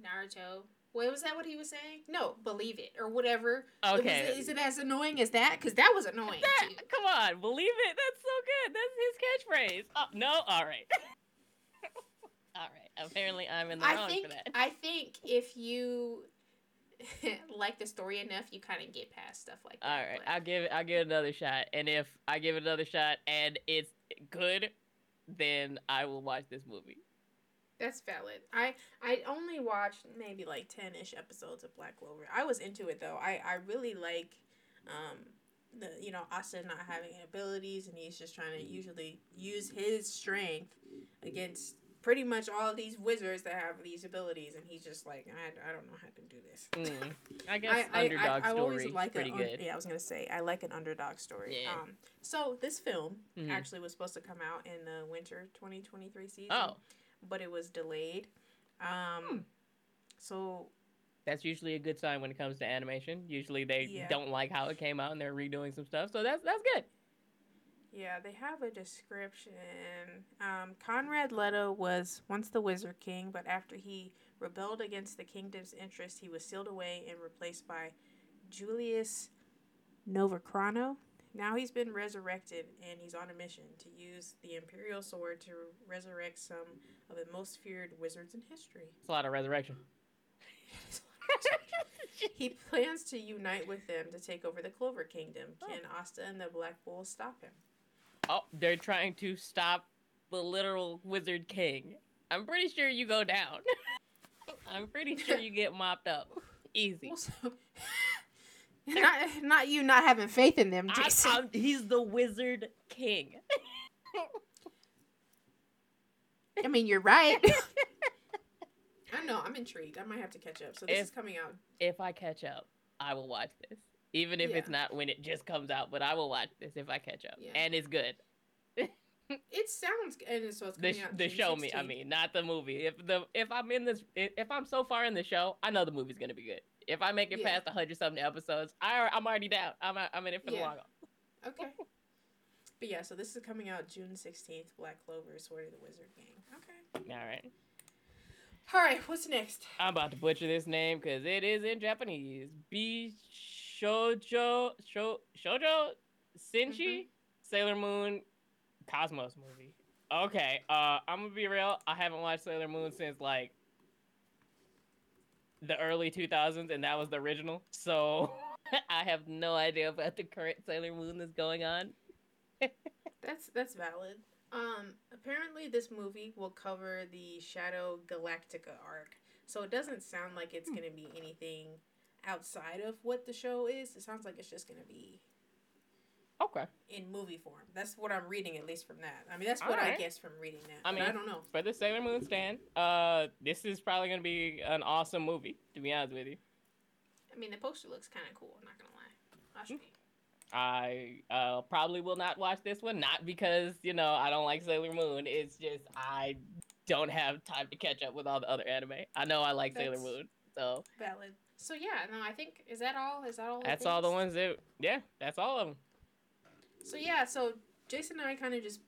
Naruto. What was that? What he was saying? No, believe it or whatever. It was- Okay. is it as annoying as that? Because that was annoying That, come on, believe it. That's so good. That's his catchphrase. Oh, no, all right. all right. Apparently, I'm in the I wrong think for that. I think if you like the story enough, you kind of get past stuff like that. All right, but- I'll give it. I'll give it another shot. And if I give it another shot and it's good, then I will watch this movie. That's valid. I I only watched maybe like ten ish episodes of Black Clover. I was into it though. I I really like, um, the you know Asta not having abilities and he's just trying to usually use his strength against pretty much all these wizards that have these abilities and he's just like I, I don't know how to do this. Mm. I guess I, underdog I, I, story like pretty a, good. Yeah, I was gonna say I like an underdog story. Yeah. Um, so this film Mhm. actually was supposed to come out in the winter 2023 season Oh, but it was delayed. Um, Hmm. so that's usually a good sign when it comes to animation. Usually they Yeah. don't like how it came out and they're redoing some stuff. So that's that's good. yeah, they have a description. Um, Conrad Leto was once the Wizard King, but after he rebelled against the kingdom's interest, he was sealed away and replaced by Julius Novachrono. Now he's been resurrected and he's on a mission to use the Imperial Sword to resurrect some of the most feared wizards in history. It's a lot of resurrection. He plans to unite with them to take over the Clover Kingdom. Oh. Can Asta and the Black Bull stop him? oh, they're trying to stop the literal wizard king. I'm pretty sure you go down. I'm pretty sure you get mopped up. Easy. Well, so- not, not you not having faith in them, Jason. I'm- he's the wizard king. I mean, you're right. I know. I'm intrigued. I might have to catch up. So this If- is coming out. if I catch up, I will watch this. Even if it's not when it just comes out, but I will watch this if I catch up. Yeah. And it's good. It sounds and so it's The, coming sh- out. the June show me, I mean, not the movie. If the if I'm in this if if I'm so far in the show, I know the movie's gonna be good. If I make it Yeah. past a hundred something episodes, I I'm already down. I'm I'm in it for the long haul. Okay. But yeah, so this is coming out June 16th. Black Clover, Sword of the Wizard Gang. Okay. All right, All right. What's next? I'm about to butcher this name because it is in Japanese. B Shoujo Sho, Shoujo Senshi Mhm. Sailor Moon Cosmos movie. Okay, uh, I'm gonna be real. I haven't watched Sailor Moon since like the early 2000s, and that was the original. So I have no idea about the current Sailor Moon that's going on. That's that's valid. Um, apparently this movie will cover the Shadow Galactica arc, so it doesn't sound like it's Hmm. gonna be anything outside of what the show is. It sounds like it's just gonna be Okay, in movie form. That's what I'm reading, at least from that. I mean, that's what I guess from reading that. I mean, I don't know. for the Sailor Moon stand, uh, this is probably gonna be an awesome movie. To be honest with you, I mean, the poster looks kind of cool. I'm not gonna lie. I'll show you. I uh, probably will not watch this one. Not because you know I don't like Sailor Moon. It's just I don't have time to catch up with all the other anime. I know I like Sailor Moon, so Valid. So yeah, no, I think is that all? Is that all? that's all the ones that yeah, that's all of them. So yeah, so Jason and I kind of just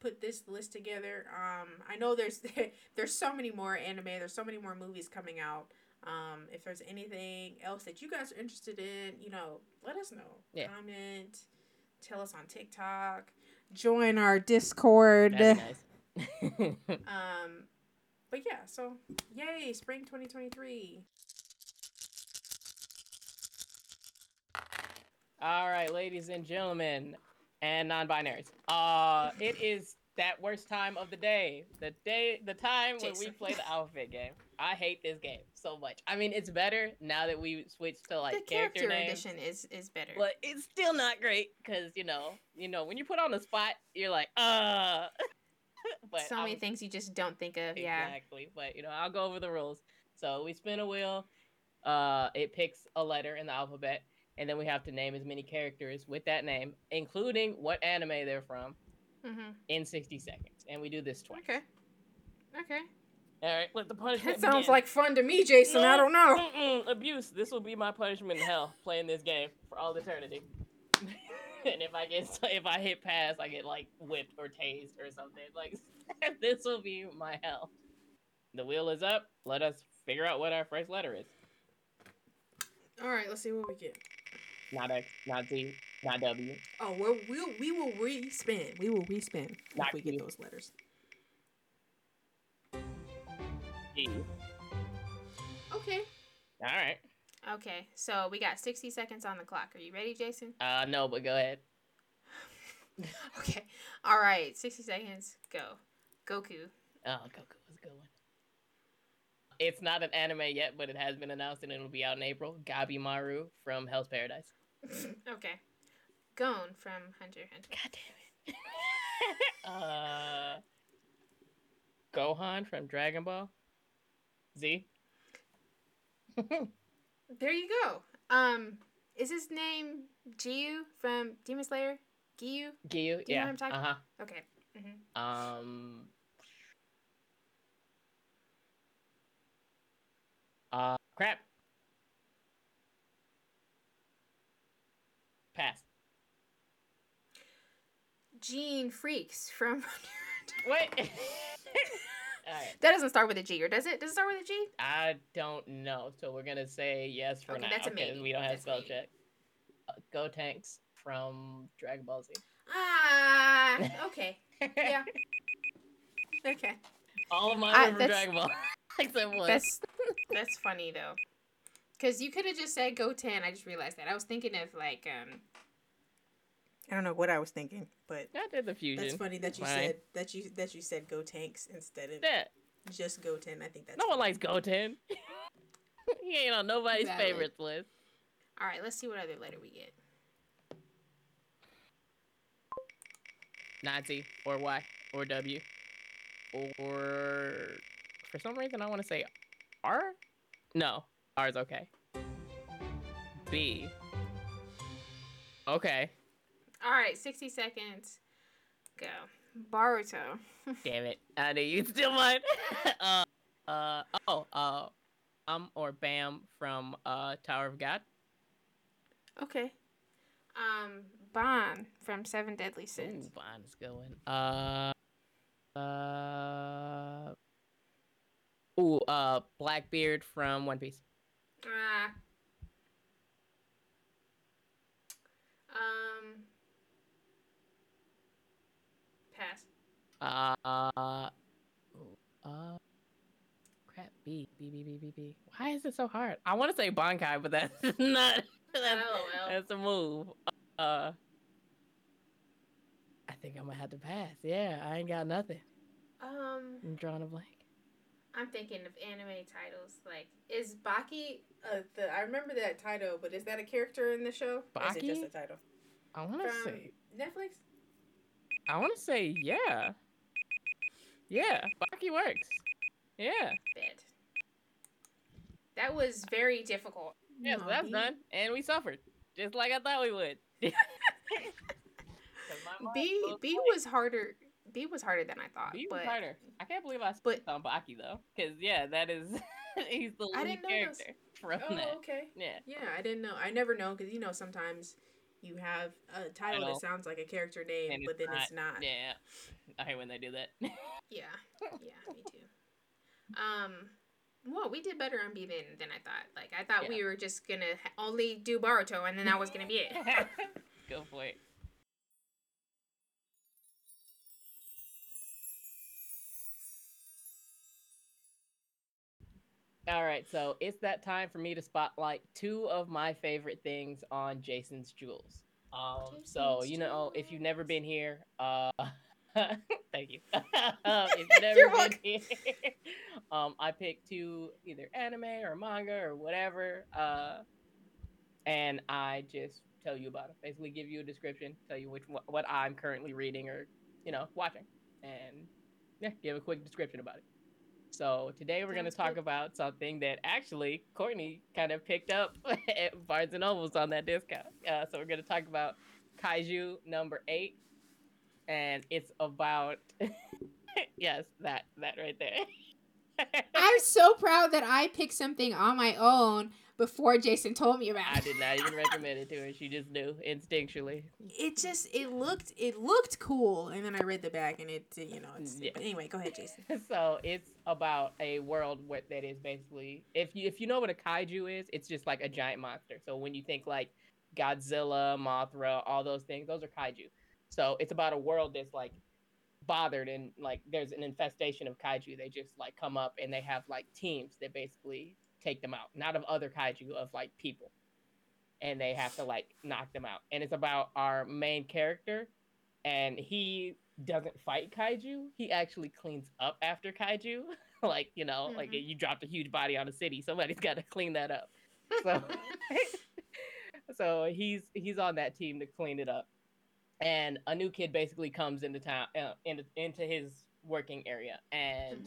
put this list together. Um, I know there's there's so many more anime. There's so many more movies coming out. Um, if there's anything else that you guys are interested in, you know, let us know. Yeah. Comment. Tell us on TikTok. Join our Discord. That'd be nice. Um, but yeah, so yay, spring 2023. all right, ladies and gentlemen, and non-binaries. Uh, it is that worst time of the day. The day, the time when we play the outfit game. I hate this game so much. I mean, it's better now that we switched to like the character, character names. edition is is better. but it's still not great because you know, you know, when you put on the spot, you're like, uh. but so many things you just don't think of. Yeah. Exactly. But you know, I'll go over the rules. So we spin a wheel. Uh, it picks a letter in the alphabet, and then we have to name as many characters with that name, including what anime they're from, Mm-hmm. in 60 seconds. And we do this twice. Okay. Okay. All right. Let the punishment. That sounds begin. like fun to me, Jason. I don't know. Abuse. This will be my punishment in hell. Playing this game for all eternity. and if I get if I hit pass, I get like whipped or tased or something. Like this will be my hell. The wheel is up. Let us figure out what our first letter is. All right, let's see what we get. Not X, not Z, not W. Oh, we'll, we'll we will re-spin. We will re-spin Not if we get those letters. G. Okay. All right. Okay. So we got sixty seconds on the clock. Are you ready, Jason? Uh, no, but go ahead. Okay. All right. Sixty seconds. Go. Goku. Oh, Goku was a good one. It's not an anime yet, but it has been announced and it'll be out in April. Gabimaru from Hell's Paradise. Okay. Gon from Hunter Hunter. God damn it. uh, Gohan from Dragon Ball. Z. There you go. Um, is his name Giyu from Demon Slayer? Giyu. Giyu. Do you know yeah. what I'm talking- Uh huh. Okay. hmm Um. Uh, crap. Pass. Ging Freecss from. what? Alright. that doesn't start with a G, or does it? Does it start with a G? I don't know, so we're gonna say yes for Okay, now that's a maybe. we don't have That's spell maybe. check. Uh, Gotenks from Dragon Ball Z. Ah. Okay. Yeah. Okay. All of mine I- are from Dragon Ball except one. That's that's funny though, because you could have just said Goten. I just realized that. I was thinking of like um. I don't know what I was thinking, but I did the fusion. that's funny that you Fine. said that you that you said Gotenks instead of Yeah. just Goten. I think that's No one funny. likes Goten. he ain't on nobody's Valid. favorites list. All right, let's see what other letter we get. Nazi or Y or W or for some reason I want to say R. No, R is okay. B. Okay. All right, sixty seconds. Go. Boruto. Damn it. I knew you'd steal mine. uh, uh, oh, uh, um, or Bam from uh Tower of God. Okay. Um, Ban from Seven Deadly Sins. Ooh, Bond is going. Uh, uh, ooh, uh, Blackbeard from One Piece. Ah. Um. Pass. Uh, uh, crap. B, B, B, B, B, B. Why is it so hard? I want to say Bankai, but that's not. That's, LOL. that's a move. Uh, I think I'm gonna have to pass. Yeah, I ain't got nothing. Um, I'm drawing a blank. I'm thinking of anime titles. Like, is Baki? Uh, the I remember that title, but is that a character in the show? Or is it just a title I want to say. Netflix? I want to say yeah. Yeah, Baki works. Yeah. Bed. That was very difficult. Yeah, so that's done, and we suffered just like I thought we would. B B blank. was harder. B was harder than I thought. B was but harder. I can't believe I but- spent on Baki though, because yeah, that is he's the lead didn't know those- character from oh, that. okay. Yeah. Yeah, I didn't know. I never know because you know sometimes you have a title that sounds like a character name, And but then it's not. Yeah, I hate when they do that. Yeah, yeah, me too. Um, well, we did better on B than than I thought. Like I thought we were just gonna only do Boruto, and then that was gonna be it. Go for it. All right, so it's that time for me to spotlight two of my favorite things on Jason's Jewels. Um, so you know, if you've never been here, uh, thank you. um, if you've never You're been welcome. here, um, I picked two either anime or manga or whatever, uh, and I just tell you about it. Basically, give you a description, tell you which what, what I'm currently reading or you know watching, and yeah, give a quick description about it. So today we're going to talk good. about something that actually Courtney kind of picked up at Barnes and Nobles on that discount. Uh, so we're going to talk about Kaiju number eight, and it's about yes, that that right there. I'm so proud that I picked something on my own before Jason told me about it. I did not even recommend it to her. She just knew instinctually. It just it looked it looked cool, and then I read the back, and it you know. It's, yeah. Anyway, go ahead, Jason. so it's about a world where, that is basically if you if you know what a kaiju is, it's just like a giant monster. So when you think like Godzilla, Mothra, all those things, those are kaiju. So it's about a world that's like bothered and like there's an infestation of kaiju. They just like come up and they have like teams that basically take them out, not of other kaiju, of like people. And they have to like knock them out. And it's about our main character, and he doesn't fight kaiju. He actually cleans up after kaiju. like, you know, mm-hmm. like you dropped a huge body on a city, somebody's got to clean that up. So so he's he's on that team to clean it up. And a new kid basically comes into town uh, into, into his working area and mm-hmm.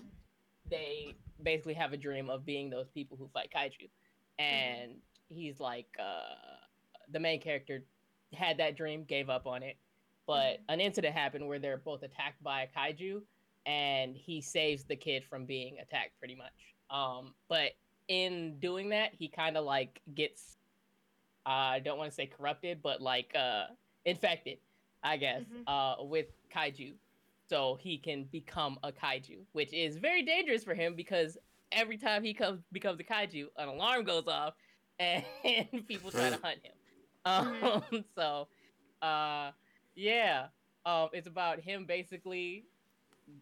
They basically have a dream of being those people who fight kaiju. And mm-hmm. he's like, uh, the main character had that dream, gave up on it. But mm-hmm. an incident happened where they're both attacked by a kaiju, and he saves the kid from being attacked pretty much. Um, but in doing that, he kind of like gets, uh, I don't want to say corrupted, but like uh, infected, I guess, mm-hmm. uh, with kaiju so he can become a kaiju, which is very dangerous for him because every time he comes becomes a kaiju, an alarm goes off and people try to hunt him. Um, so, uh, yeah, um, it's about him basically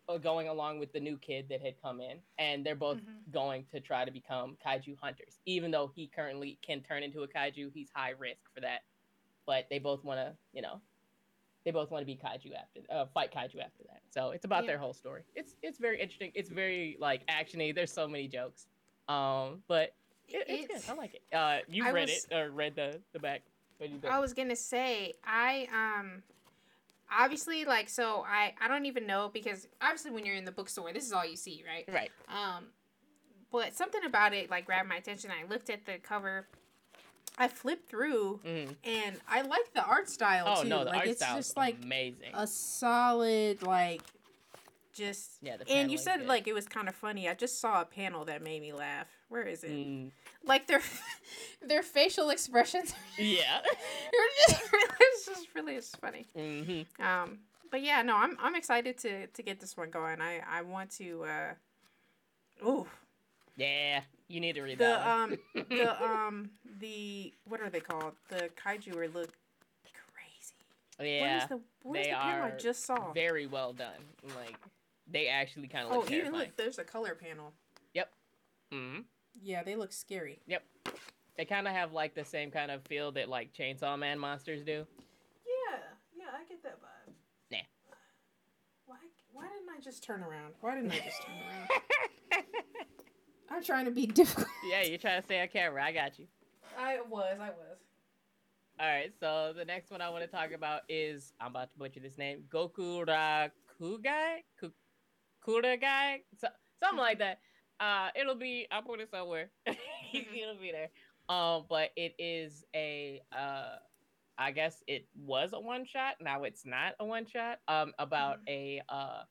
uh, going along with the new kid that had come in, and they're both mm-hmm. going to try to become kaiju hunters. Even though he currently can turn into a kaiju, he's high risk for that. But they both want to, you know, they both want to be kaiju after uh, fight kaiju after that. So it's about yeah. their whole story. It's it's very interesting. It's very like actiony. There's so many jokes. Um, but it, it's, it's, good. I like it. Uh, you I read was, it or read the the back. I was gonna say I um obviously like so I I don't even know because obviously when you're in the bookstore this is all you see right right um but something about it like grabbed my attention I looked at the cover I flipped through mm. and I like the art style oh, too. no, the like art it's just like amazing. A solid like just yeah. and you said like it was kind of funny. I just saw a panel that made me laugh. Where is it? Mm. Like their their facial expressions. Yeah. just, it's just really it's funny. Mm-hmm. Um, but yeah, no, I'm I'm excited to to get this one going. I I want to. uh Oh. Yeah, you need to read that. the, that. Um, the um the what are they called? The kaiju are look crazy. Yeah, what is the, what they the are I just saw? Very well done. Like they actually kind of look. Oh, terrifying. even look, there's a color panel. Yep. Hmm. Yeah, they look scary. Yep. They kind of have like the same kind of feel that like Chainsaw Man monsters do. Yeah, yeah, I get that vibe. Nah. Why? Why didn't I just turn around? Why didn't I just turn around? I'm trying to be difficult. Yeah, you're trying to stay on camera. I got you. I was. I was. All right. So the next one I want to talk about is I'm about to butcher this name. Goku Rakugai, Kuragai, so, something like that. Uh, it'll be. I'll put it somewhere. it'll be there. Um, but it is a. Uh, I guess it was a one shot. Now it's not a one shot. Um, about mm-hmm. a uh,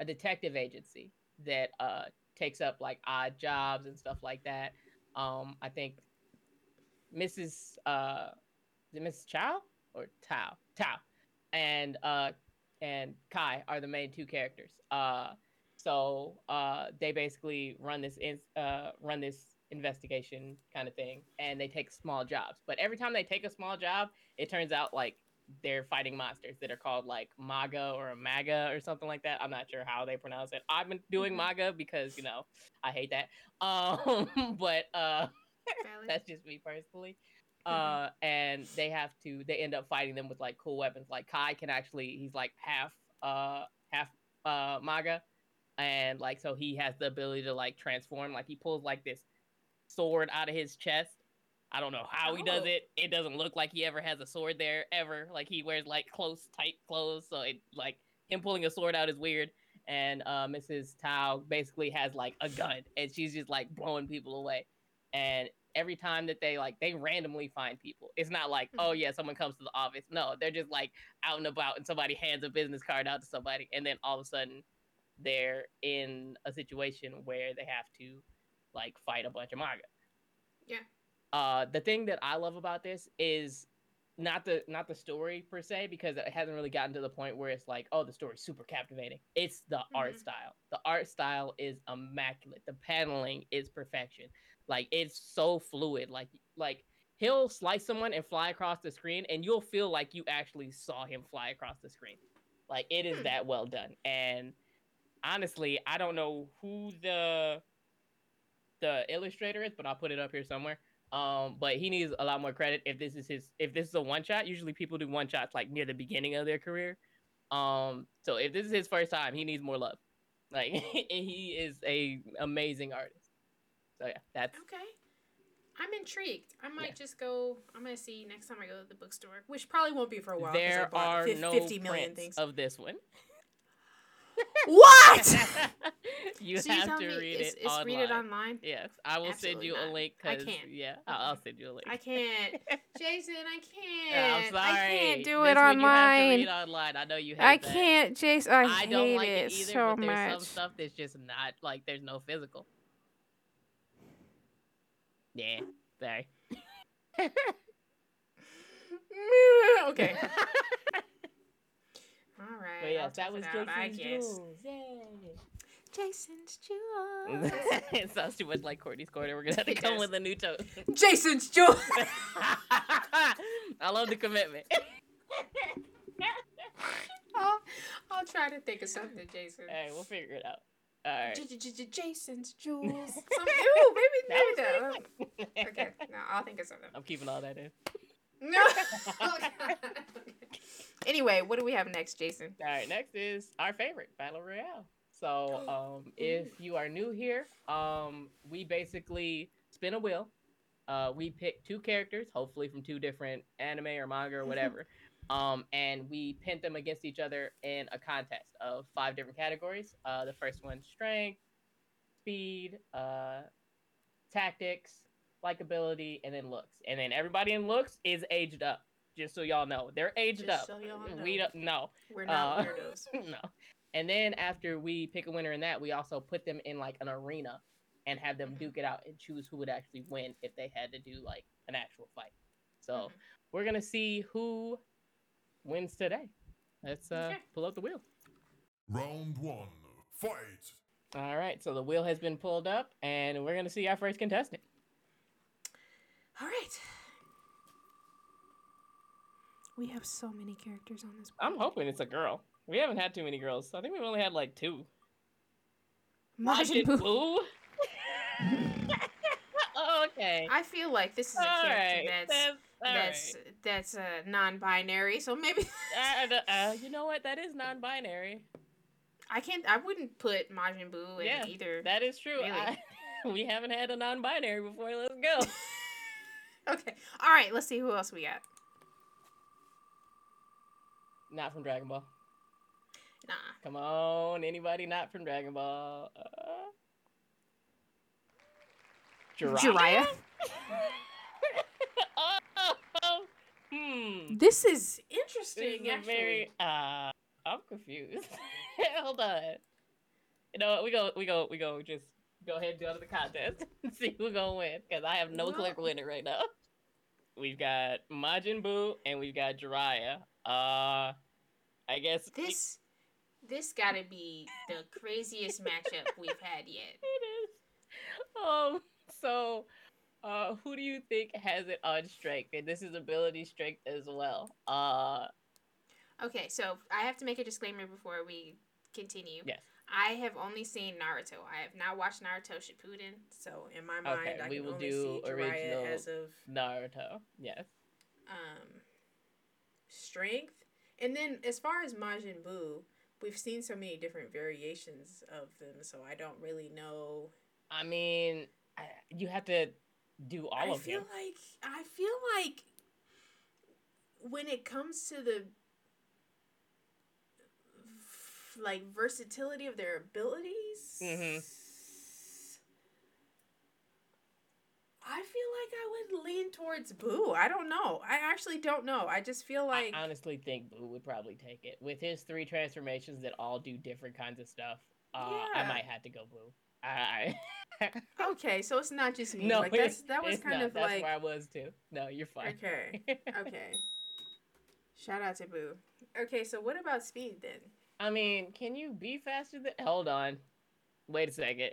a detective agency that uh takes up like odd jobs and stuff like that. Um, I think Mrs. Uh, Mrs. Chow or Tao? Tao, and uh, and Kai are the main two characters. Uh, so uh, they basically run this in, uh, run this investigation kind of thing, and they take small jobs. But every time they take a small job, it turns out like they're fighting monsters that are called like Maga or Maga or something like that. I'm not sure how they pronounce it. I've been doing mm-hmm. Maga because you know I hate that. Um, but uh, that's just me personally. Mm-hmm. Uh, and they have to. They end up fighting them with like cool weapons. Like Kai can actually. He's like half uh half uh Maga, and like so he has the ability to like transform. Like he pulls like this sword out of his chest I don't know how he does oh. it. It doesn't look like he ever has a sword there ever. Like he wears like close, tight clothes, so it like him pulling a sword out is weird. and uh, Mrs. Tao basically has like a gun, and she's just like blowing people away. And every time that they like, they randomly find people. It's not like, oh mm-hmm. yeah, someone comes to the office. No, they're just like out and about, and somebody hands a business card out to somebody, and then all of a sudden, they're in a situation where they have to like fight a bunch of MAGA. Yeah. Uh, the thing that I love about this is not the not the story per se because it hasn't really gotten to the point where it's like oh the story's super captivating. It's the mm-hmm. art style. The art style is immaculate. The paneling is perfection. Like it's so fluid. Like like he'll slice someone and fly across the screen and you'll feel like you actually saw him fly across the screen. Like it is hmm. that well done. And honestly i don't know who the the illustrator is but i'll put it up here somewhere um, but he needs a lot more credit if this is his if this is a one shot. Usually people do one shots like near the beginning of their career. Um, so if this is his first time, he needs more love. Like he is a amazing artist. So yeah, that's okay. I'm intrigued. I might yeah. just go. I'm gonna see next time I go to the bookstore, which probably won't be for a while. There are 50 no 50 million things of this one. What? you so have you to read it. online. read it online. Yes, I will Absolutely send you not. a link. I can't. Yeah, I'll, I'll, send you a link. I can't, Jason. I can't. Yeah, I'm sorry. I can't do this it online. You have to read online. I know you. I that. can't, Jason. I, I don't like it, it either. So but there's much. some stuff that's just not like. There's no physical. Yeah. Sorry. okay. All right. But yes, that was Jason's Jewels. Yay. Jason's Jewels. it sounds too much like Courtney's Corner. We're gonna have to come with a new toast. Jason's Jewels. I love the commitment. I'll, I'll try to think of something, Jason. Hey, we'll figure it out. All right. Jason's Jewels. Ooh, maybe, maybe that. Okay, no, I'll think of something. I'm keeping all that in. No. Anyway, what do we have next, Jason? All right, next is our favorite battle royale. So, um, if you are new here, um, we basically spin a wheel. Uh, we pick two characters, hopefully from two different anime or manga or whatever, um, and we pit them against each other in a contest of five different categories. Uh, the first one, strength, speed, uh, tactics, likability, and then looks. And then everybody in looks is aged up. Just so y'all know, they're aged just up. So know. We don't know. We're not uh, weirdos. no. And then after we pick a winner in that, we also put them in like an arena and have them duke it out and choose who would actually win if they had to do like an actual fight. So mm-hmm. we're gonna see who wins today. Let's uh, okay. pull out the wheel. Round one, fight. All right, so the wheel has been pulled up, and we're gonna see our first contestant. All right. We have so many characters on this. I'm hoping it's a girl. We haven't had too many girls. I think we've only had like two. Majin Buu. oh, okay. I feel like this is a all character right. that's that's that's, right. that's uh, non-binary. So maybe. uh, uh, you know what? That is non-binary. I can't. I wouldn't put Majin Buu in yeah, either. That is true. Really. I, we haven't had a non-binary before. Let's go. okay. All right. Let's see who else we got. Not from Dragon Ball. Nah. Come on, anybody not from Dragon Ball? Uh... Jiraiya. Jiraiya? oh, hmm. This is interesting. This is very. Uh, I'm confused. Hold on. You know what? We go. We go. We go. Just go ahead and go to the contest and see who's gonna win because I have no clue winning right now. We've got Majin Buu and we've got Jiraiya. Uh, I guess this this gotta be the craziest matchup we've had yet. It is. Um. So, uh, who do you think has it on strength? And this is ability strength as well. Uh. Okay, so I have to make a disclaimer before we continue. Yes. I have only seen Naruto. I have not watched Naruto Shippuden, so in my mind, okay, I we will do original as of Naruto. Yes. Um, strength, and then as far as Majin Buu, we've seen so many different variations of them, so I don't really know. I mean, you have to do all I of them. I feel like I feel like when it comes to the like versatility of their abilities. Mm-hmm. I feel like I would lean towards Boo. I don't know. I actually don't know. I just feel like I honestly think Boo would probably take it with his three transformations that all do different kinds of stuff. Uh, yeah. I might have to go Boo. I. okay, so it's not just me. No, like that's, that was kind not. of that's like where I was too. No, you're fine. Okay. Okay. Shout out to Boo. Okay, so what about speed then? I mean, can you be faster than? Hold on. Wait a second.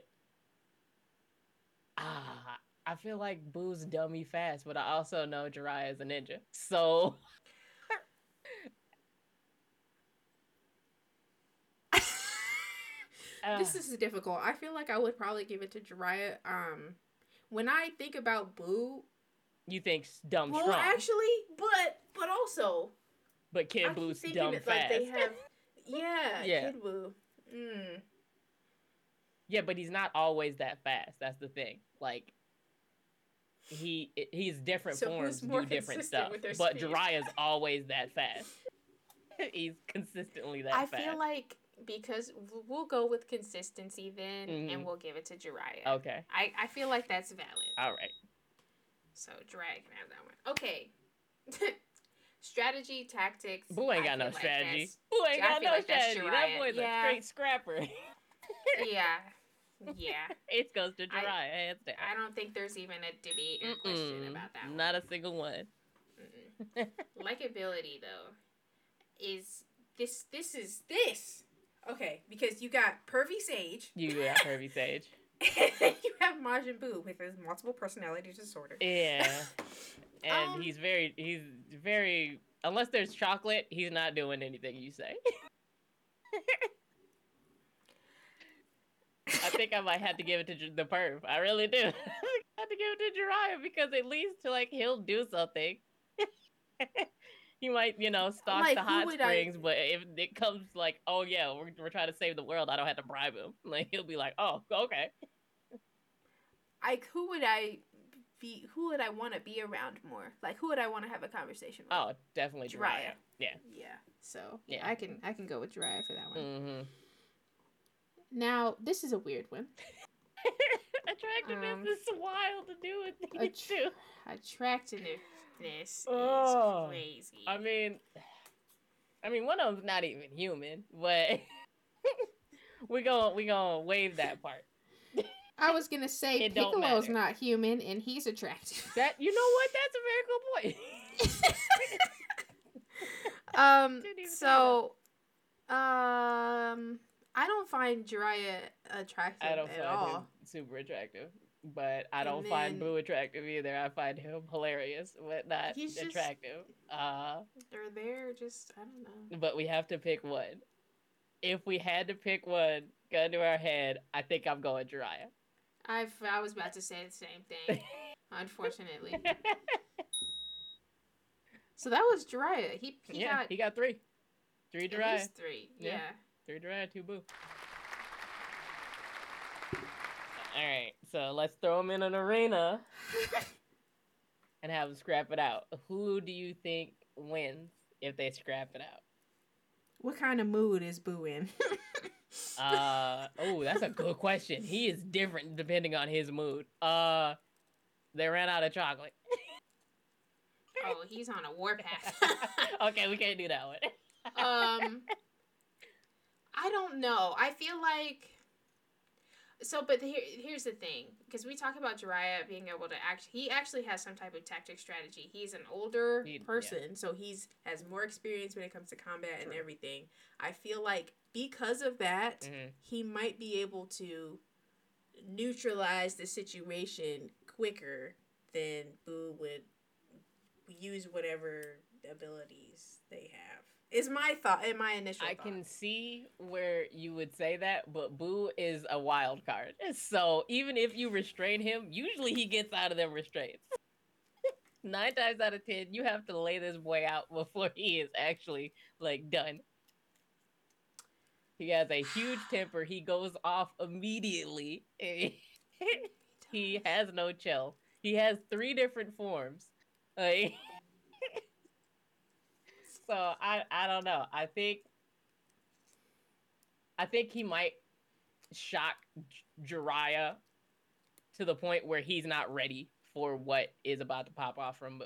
Ah, I feel like Boo's dummy fast, but I also know Jiraiya is a ninja. So this is difficult. I feel like I would probably give it to Jiraiya. Um, when I think about Boo, you think dumb well, strong. actually, but but also, but Kid Boo's dumb fast. Like they have, yeah, yeah, Kid Boo. Mm. Yeah, but he's not always that fast. That's the thing. Like he he's different so forms do different stuff. But Jiraiya's always that fast. he's consistently that fast. I fast. feel like because we'll go with consistency then mm-hmm. and we'll give it to Jiraiya. Okay. I, I feel like that's valid. All right. So Jiraiya can have that one. Okay. strategy, tactics. Boo ain't got no strategy. Like Boo ain't got no like strategy. That boy's yeah. a straight scrapper. yeah. Yeah. it goes to Jiraiya. I, I don't think there's even a debate or question about that Not a single one. Likability though is this this is this Okay, because you got Pervy Sage. You got Pervy Sage. you have Majin Buu with his multiple personality disorder. Yeah. And um, he's very he's very unless there's chocolate, he's not doing anything you say. I think I might have to give it to the perv. I really do. I have to give it to Jiraiya because at least to like he'll do something he might, you know, stock like, the hot springs, I... but if it comes like, oh yeah, we're, we're trying to save the world, I don't have to bribe him. Like he'll be like, oh, okay. Like who would I be? Who would I want to be around more? Like who would I want to have a conversation with? Oh, definitely Jiraiya. Yeah. Yeah. So yeah, I can I can go with Jiraiya for that one. Mm-hmm. Now this is a weird one. Attractiveness um, is wild to do with these att- two. Attractiveness this oh, is crazy. I mean, I mean, one of them's not even human, but we going we gonna waive that part. I was gonna say it Piccolo's not human and he's attractive. That you know what? That's a very good point. um. So, um, I don't find Jiraiya attractive I don't at find all. Him super attractive but I don't then, find Boo attractive either. I find him hilarious, but not attractive. Just, uh, they're there, just I don't know. But we have to pick one. If we had to pick one, gun to our head, I think I'm going Jiraiya. I I was about to say the same thing, unfortunately. so that was Jiraiya. He, he yeah, got he got three, three Jiraiya. Three, yeah. yeah. Three Jiraiya, two Boo. All right, so let's throw them in an arena and have them scrap it out. Who do you think wins if they scrap it out? What kind of mood is Boo in? uh oh, that's a good question. He is different depending on his mood. Uh, they ran out of chocolate. oh, he's on a warpath. okay, we can't do that one. um, I don't know. I feel like so, but here, here's the thing, because we talk about Jiraiya being able to act. He actually has some type of tactic strategy. He's an older he, person, yeah. so he's has more experience when it comes to combat True. and everything. I feel like because of that, mm-hmm. he might be able to neutralize the situation quicker than Boo would use whatever abilities they have. Is my thought in my initial. I thought. can see where you would say that, but Boo is a wild card. So even if you restrain him, usually he gets out of them restraints. Nine times out of ten, you have to lay this boy out before he is actually like done. He has a huge temper. He goes off immediately. he has no chill. He has three different forms. Like so I I don't know. I think I think he might shock Jiraiya to the point where he's not ready for what is about to pop off from Boo.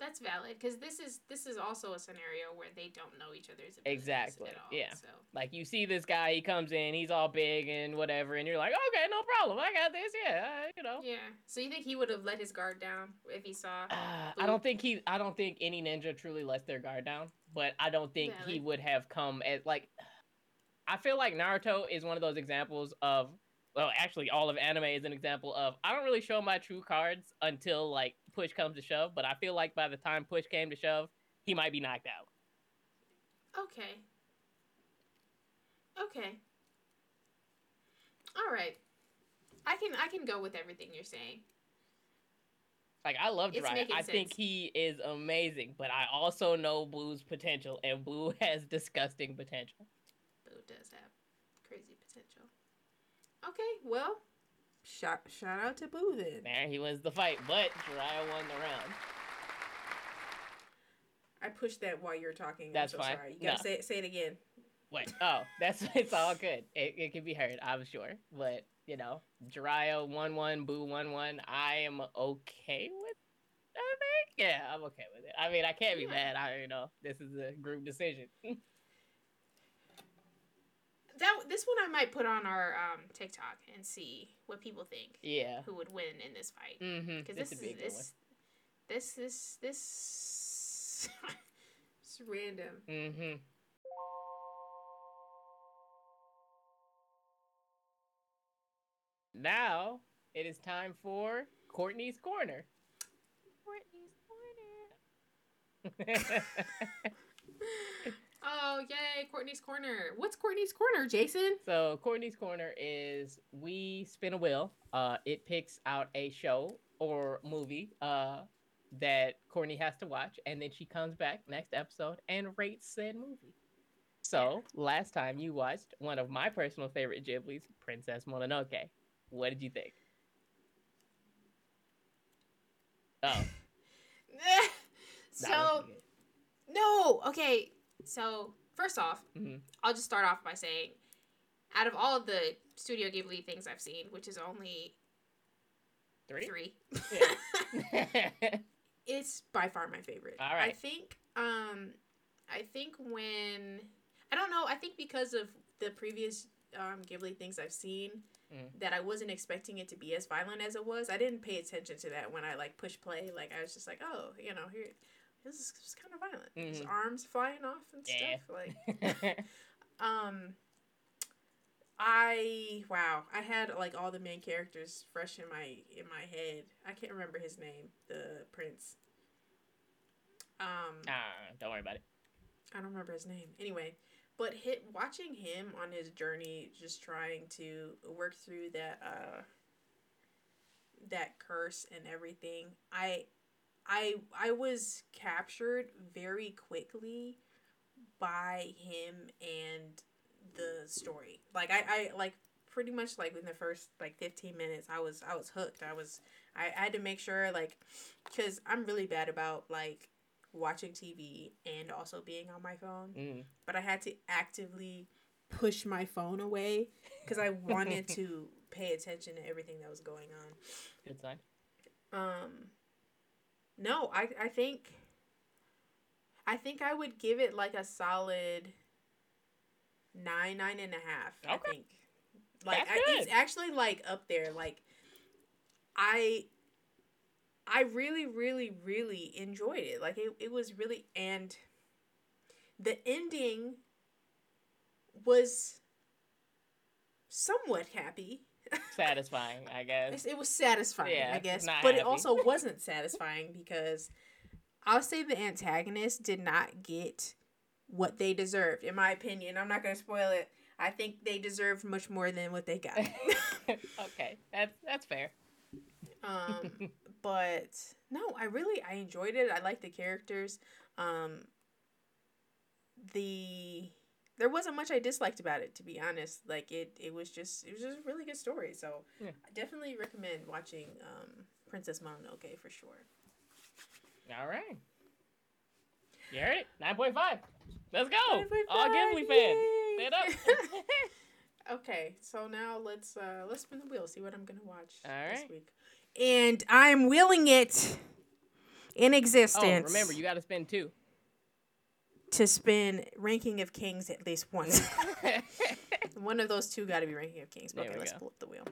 That's valid because this is this is also a scenario where they don't know each other's Exactly, At all, yeah. So Like you see this guy, he comes in, he's all big and whatever, and you're like, okay, no problem, I got this, yeah, uh, you know. yeah. So you think he would have let his guard down if he saw? Uh, I don't think he. I don't think any ninja truly lets their guard down. But I don't think he would have come as like. I feel like Naruto is one of those examples of. Well, actually, all of anime is an example of. I don't really show my true cards until like push comes to shove. But I feel like by the time push came to shove, he might be knocked out. Okay. Okay. All right. I can I can go with everything you're saying. Like I love making I think he is amazing, but I also know Boo's potential, and Boo has disgusting potential. Boo does have crazy potential. Okay, well, Shout shout out to Boo then. There he wins the fight, but Jiraiya won the round. I pushed that while you're talking. That's I'm so fine. sorry. You gotta No. say it, say it again. What? oh, that's it's all good. It, it can be heard, I'm sure. But you know, Jiraiya one one, Boo one one. I am okay with. I think, yeah, I'm okay with it. I mean, I can't be Yeah. mad. I you know, this is a group decision. that this one I might put on our um, TikTok and see what people think yeah. who would win in this fight. Mm-hmm. Because This this, would be a is this, this this this it's random. Mm-hmm. Now it is time for Courtney's corner. Courtney's corner. Oh yay, Courtney's corner. What's Courtney's corner, Jason? So Courtney's Corner is we spin a wheel. Uh, it picks out a show or movie uh, that Courtney has to watch, and then she comes back next episode and rates said movie. So last time you watched one of my personal favorite Ghibli's, Princess Mononoke. What did you think? Oh, so no, okay. So first off, hmm I'll just start off by saying, out of all of the Studio Ghibli things I've seen, which is only three. three, Yeah. It's by far my favorite. All I think um I think when I don't know, I think because of the previous um Ghibli things I've seen Mm. that I wasn't expecting it to be as violent as it was. I didn't pay attention to that when I like push play. Like I was just like, oh, you know, here this is just kind of violent. His Mhm. arms flying off and Yeah. stuff. Like um I wow, I had like all the main characters fresh in my in my head. I can't remember his name, the prince. Um ah, don't worry about it. I don't remember his name. Anyway, but hit watching him on his journey, just trying to work through that uh that curse and everything. I I I was captured very quickly by him and the story. Like I, I like pretty much like in the first like 15 minutes I was I was hooked. I was I, I had to make sure like cuz I'm really bad about like watching TV and also being on my phone, Mm. but I had to actively push my phone away cuz I wanted to pay attention to everything that was going on. Good sign. Um, no, I I think I think I would give it like a solid nine, nine and a half. I Okay. think like I, it's actually like up there. Like I I really, really, really enjoyed it. Like it, it was really and the ending was somewhat happy. Satisfying, I guess. It was satisfying, Yeah, I guess, but it also wasn't satisfying because I'll say the antagonist did not get what they deserved, in my opinion. I'm not gonna spoil it. I think they deserved much more than what they got. okay, that's that's fair. um, but no, I really I enjoyed it. I like the characters. Um, the there wasn't much I disliked about it, to be honest. Like it, it was just it was just a really good story. So Yeah. I definitely recommend watching um, Princess Mononoke for sure. All right. You heard it? 9.5. Let's go. 9.5, All Ghibli fans. Stand up. Okay, so now let's uh let's spin the wheel. See what I'm gonna watch All this week. And I'm willing it in existence. oh, existence. remember, you got to spend two. To spin Ranking of Kings at least once. One of those two got to be Ranking of Kings. There Okay, let's go. pull up the wheel.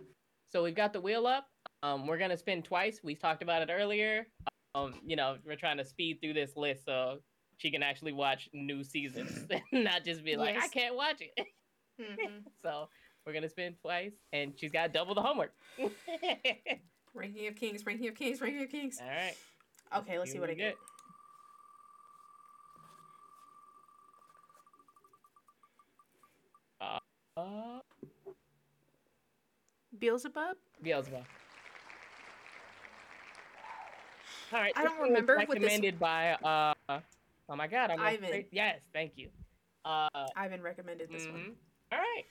So we've got the wheel up. Um, we're gonna spin twice. We talked about it earlier. Um, you know, we're trying to speed through this list so she can actually watch new seasons, not just be like, I can't watch it. Mhm. so we're gonna spin twice, and she's got double the homework. Ranking of Kings, Ranking of Kings, Ranking of Kings. All right. Okay, let's see what I we get. Uh, Beelzebub? Beelzebub. All right. I don't one remember what this- Recommended by uh. Oh my God! I'm Ivan. afraid- Yes, thank you. Uh. Ivan recommended this one. mhm. All right.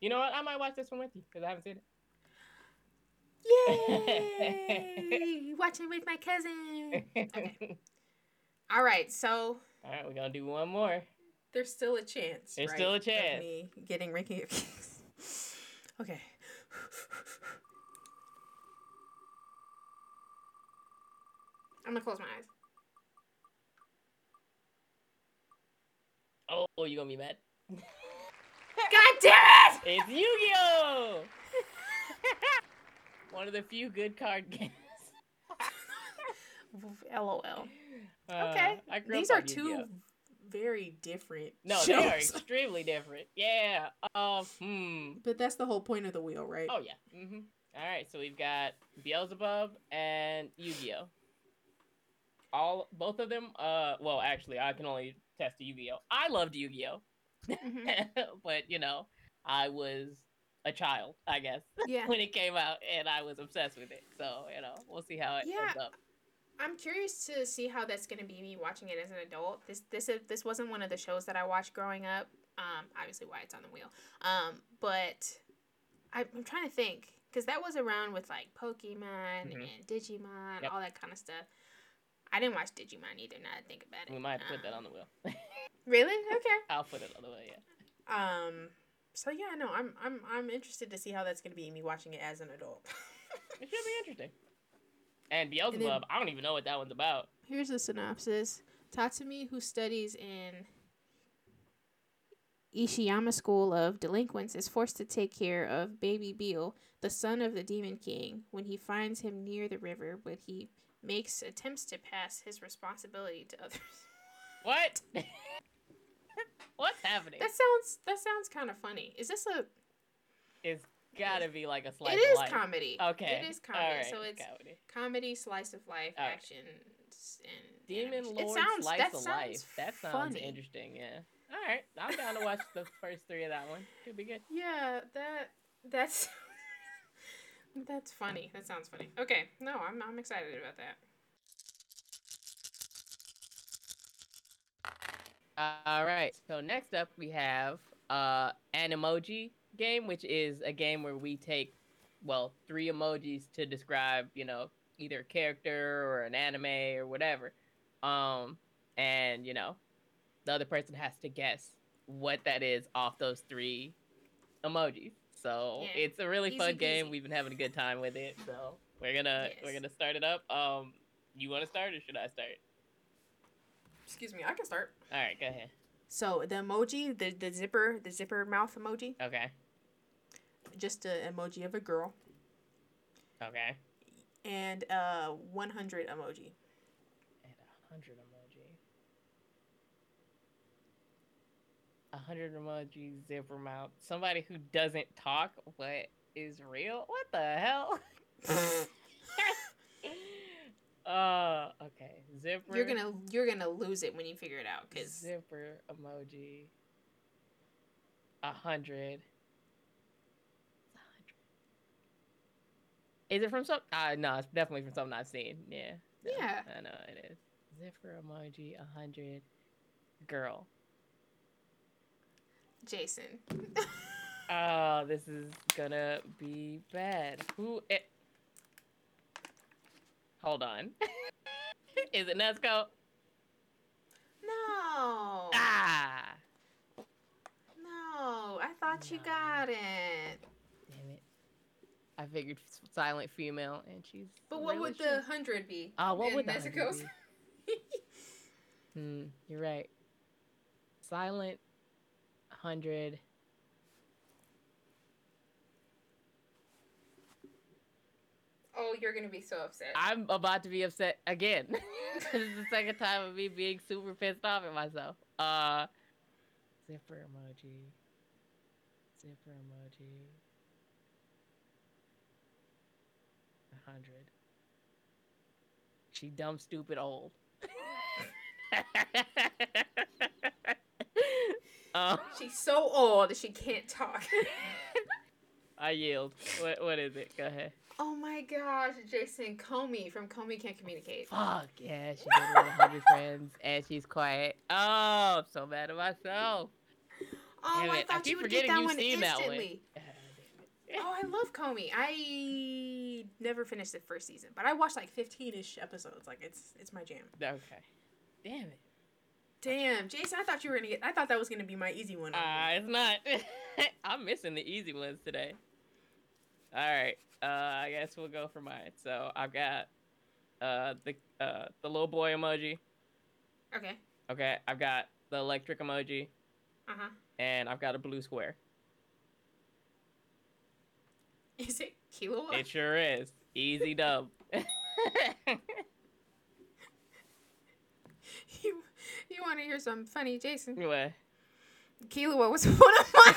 You know what? I might watch this one with you because I haven't seen it. Yay! Watching with my cousin. Okay. All right, so All right, we're gonna do one more. There's still a chance. There's right, still a chance of me getting Kings. okay. I'm gonna close my eyes. Oh, you gonna be mad? God damn it! It's Yu-Gi-Oh! One of the few good card games. LOL. Uh, Okay. I grew up These are two Yu-Gi-Oh. Very different. No, they are extremely different. Yeah. Um. Hmm. But that's the whole point of the wheel, right? Oh yeah. Mm-hmm. All right. So we've got Beelzebub and Yu-Gi-Oh. All both of them. Uh. Well, actually, I can only test Yu-Gi-Oh. I loved Yu-Gi-Oh. Mhm. but you know, I was a child, I guess, Yeah. when it came out, and I was obsessed with it. So you know, we'll see how it Yeah. ends up. I'm curious to see how that's gonna be me watching it as an adult. This this is this wasn't one of the shows that I watched growing up. Um, obviously why it's on the wheel. Um, but I, I'm trying to think because that was around with like Pokemon Mhm. and Digimon, Yep. all that kind of stuff. I didn't watch Digimon either. Now that I think about it. We might put that Um, on the wheel. Really? Okay. I'll put it on the wheel. Yeah. Um. So yeah, no, I'm I'm I'm interested to see how that's gonna be me watching it as an adult. It should be interesting. And Beelzebub, I don't even know what that one's about. Here's the synopsis. Tatsumi, who studies in Ishiyama School of Delinquents, is forced to take care of baby Beel, the son of the Demon King, when he finds him near the river, but he makes attempts to pass his responsibility to others. What? What's happening? That sounds that sounds kind of funny. Is this a It's gotta be like a slice It is of life. It is comedy. Okay. It is comedy. Alright, So it's comedy. comedy, slice of life, Alright. action, and Demon animation. Lord it sounds, Slice of sounds Life. That sounds funny. interesting. Yeah. All right, I'm down to watch the first three of that one. Should be good. Yeah, that that's that's funny. That sounds funny. Okay, no, I'm I'm excited about that. All right. So next up we have uh an emoji game, which is a game where we take well three emojis to describe you know either a character or an anime or whatever, um and you know the other person has to guess what that is off those three emojis. So Yeah. it's a really Easy fun game. peasy. We've been having a good time with it. So we're gonna we're gonna start it up. Um, you want to start or should I start? Excuse me, I can start. All right, go ahead. So the emoji, the the zipper, the zipper mouth emoji, Okay. just an emoji of a girl, Okay. and uh, a 100 emoji. And a hundred emoji. A hundred emoji zipper mouth. Somebody who doesn't talk but is real. What the hell? uh, okay. Zipper. You're gonna you're gonna lose it when you figure it out because zipper emoji. A hundred. Is it from some? Uh, no, it's definitely from something I've seen. Yeah. No, Yeah. I know it is. Zipper emoji, a hundred. Girl. Jason. Oh, this is gonna be bad. Who? It... Hold on. is it Nezuko? No. Ah. No. I thought you got it. Damn it. I figured silent female, and she's. But what would the hundred be? Oh, what would? 100 Hmm, you're right. Silent, hundred. Oh, you're gonna be so upset. I'm about to be upset again. this is the second time of me being super pissed off at myself. Uh, zipper emoji. Zipper emoji. A hundred. She dumb, stupid, old. um, She's so old that she can't talk. I yield. What what is it? Go ahead. Oh my gosh, Jason Komi from Komi Can't Communicate. Fuck yeah, she with a hundred friends and she's quiet. Oh, I'm so mad at myself. Oh, Damn I it, I thought keep you would get that one seen that one. instantly. Oh, I love Komi. I never finished the first season, but I watched like 15-ish episodes. Like it's it's my jam. Okay. Damn it. Damn, Jason, I thought you were gonna get. I thought that was gonna be my easy one. Ah, it's not. I'm missing the easy ones today. All right. Uh, I guess we'll go for mine. So I've got uh the uh the little boy emoji. okay. Okay. I've got the electric emoji, Uh huh. and I've got a blue square. Is it Killua? It sure is. Easy dub. you you want to hear some funny, Jason? What? Killua was one of mine,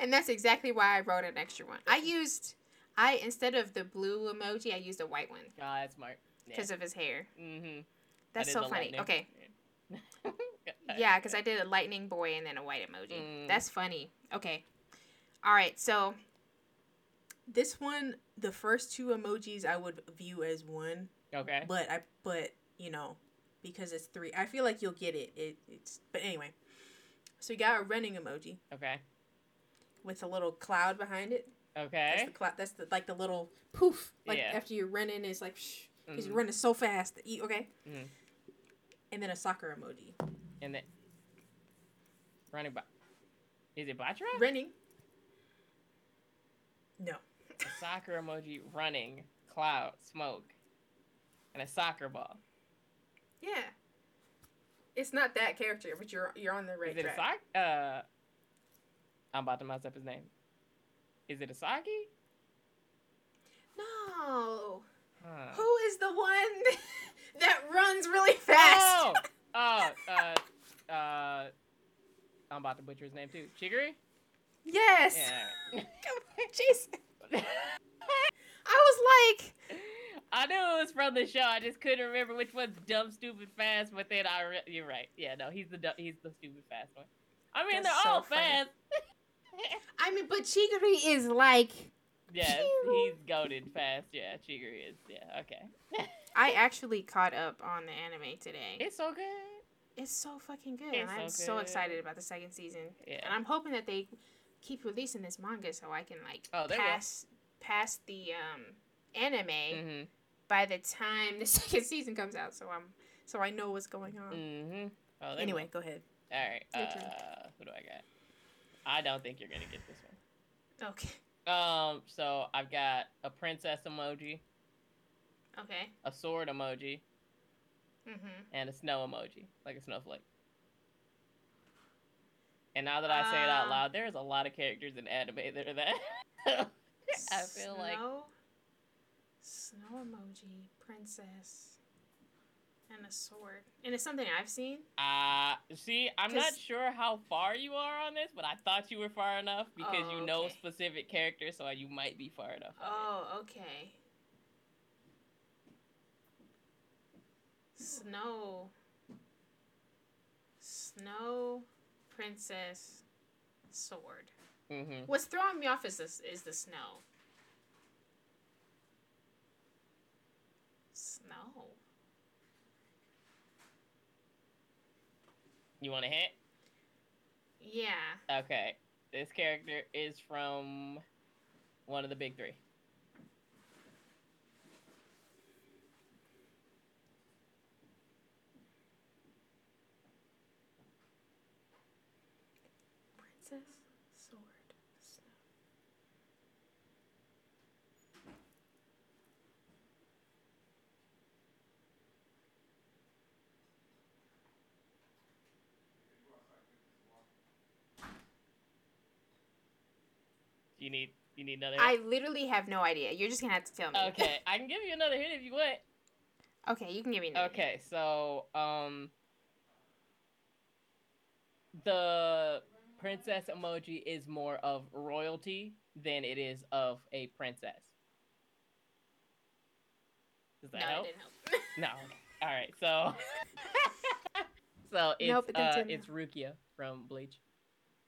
and that's exactly why I wrote an extra one. I used I instead of the blue emoji, I used a white one Oh, that's smart. because of his hair. Mm-hmm. That's so funny. Okay. Uh, Yeah, because I did a lightning boy and then a white emoji. Mm. That's funny. Okay. All right. So this one, the first two emojis I would view as one, Okay. but I but you know because it's three, I feel like you'll get it. It it's but anyway. So you got a running emoji Okay. With a little cloud behind it. Okay. That's the cloud. That's the like the little poof. Like Yeah. after you're running, it's like shh, because Mhm. you're running so fast. That you, okay. Mhm. And then a soccer emoji. And then running by. Is it Bachira? Running. No. a soccer emoji running, cloud, smoke, and a soccer ball. Yeah. It's not that character, but you're you're on the right Is it a track. Uh, I'm about to mess up his name. Is it Asagi? No. Huh. Who is the one that runs really fast? Oh, oh, uh, uh, I'm about to butcher his name too. Chigiri? Yes. Yeah. Jason. I was like, I knew it was from the show. I just couldn't remember which one's dumb, stupid, fast. But then I, re- you're right. Yeah, no, he's the du- he's the stupid fast one. I mean, That's they're so all funny. fast. I mean, but Chigiri is like, Yes, Pew. he's goaded fast. Yeah, Chigiri is. Yeah, okay. I actually caught up on the anime today. it's so good. It's so fucking good. It's and I'm so so excited about the second season. Yeah. And I'm hoping that they keep releasing this manga so I can like Oh, they will. pass pass the um anime Mm-hmm. by the time the second season comes out so I'm so I know what's going on. Mm-hmm. Oh, they Anyway, go ahead. All right. your turn. Uh, who do I got? I don't think you're gonna get this one. Okay. Um. So I've got a princess emoji, Okay. a sword emoji, Mhm. and a snow emoji, like a snowflake. And now that I say it out Uh, loud, there's a lot of characters in anime that are that. I feel like Snow, snow emoji, princess, and a sword. And it's something I've seen. Uh, see, I'm not sure how far you are on this, but I thought you were far enough because Oh, you know okay. specific characters, so you might be far enough. Oh, okay. Snow. Snow, princess, sword. Mm-hmm. What's throwing me off is this is the. Snow. You want a hint? Yeah. Okay. This character is from one of the big three. Princess? You need you need another. I literally have no idea. You're just gonna have to tell me. okay, I can give you another hint if you want. okay, you can give me another. Okay, so um, the princess emoji is more of royalty than it is of a princess. Does that No, help? help. No. All right. So, so it's Nope, it uh, it's Rukia from Bleach.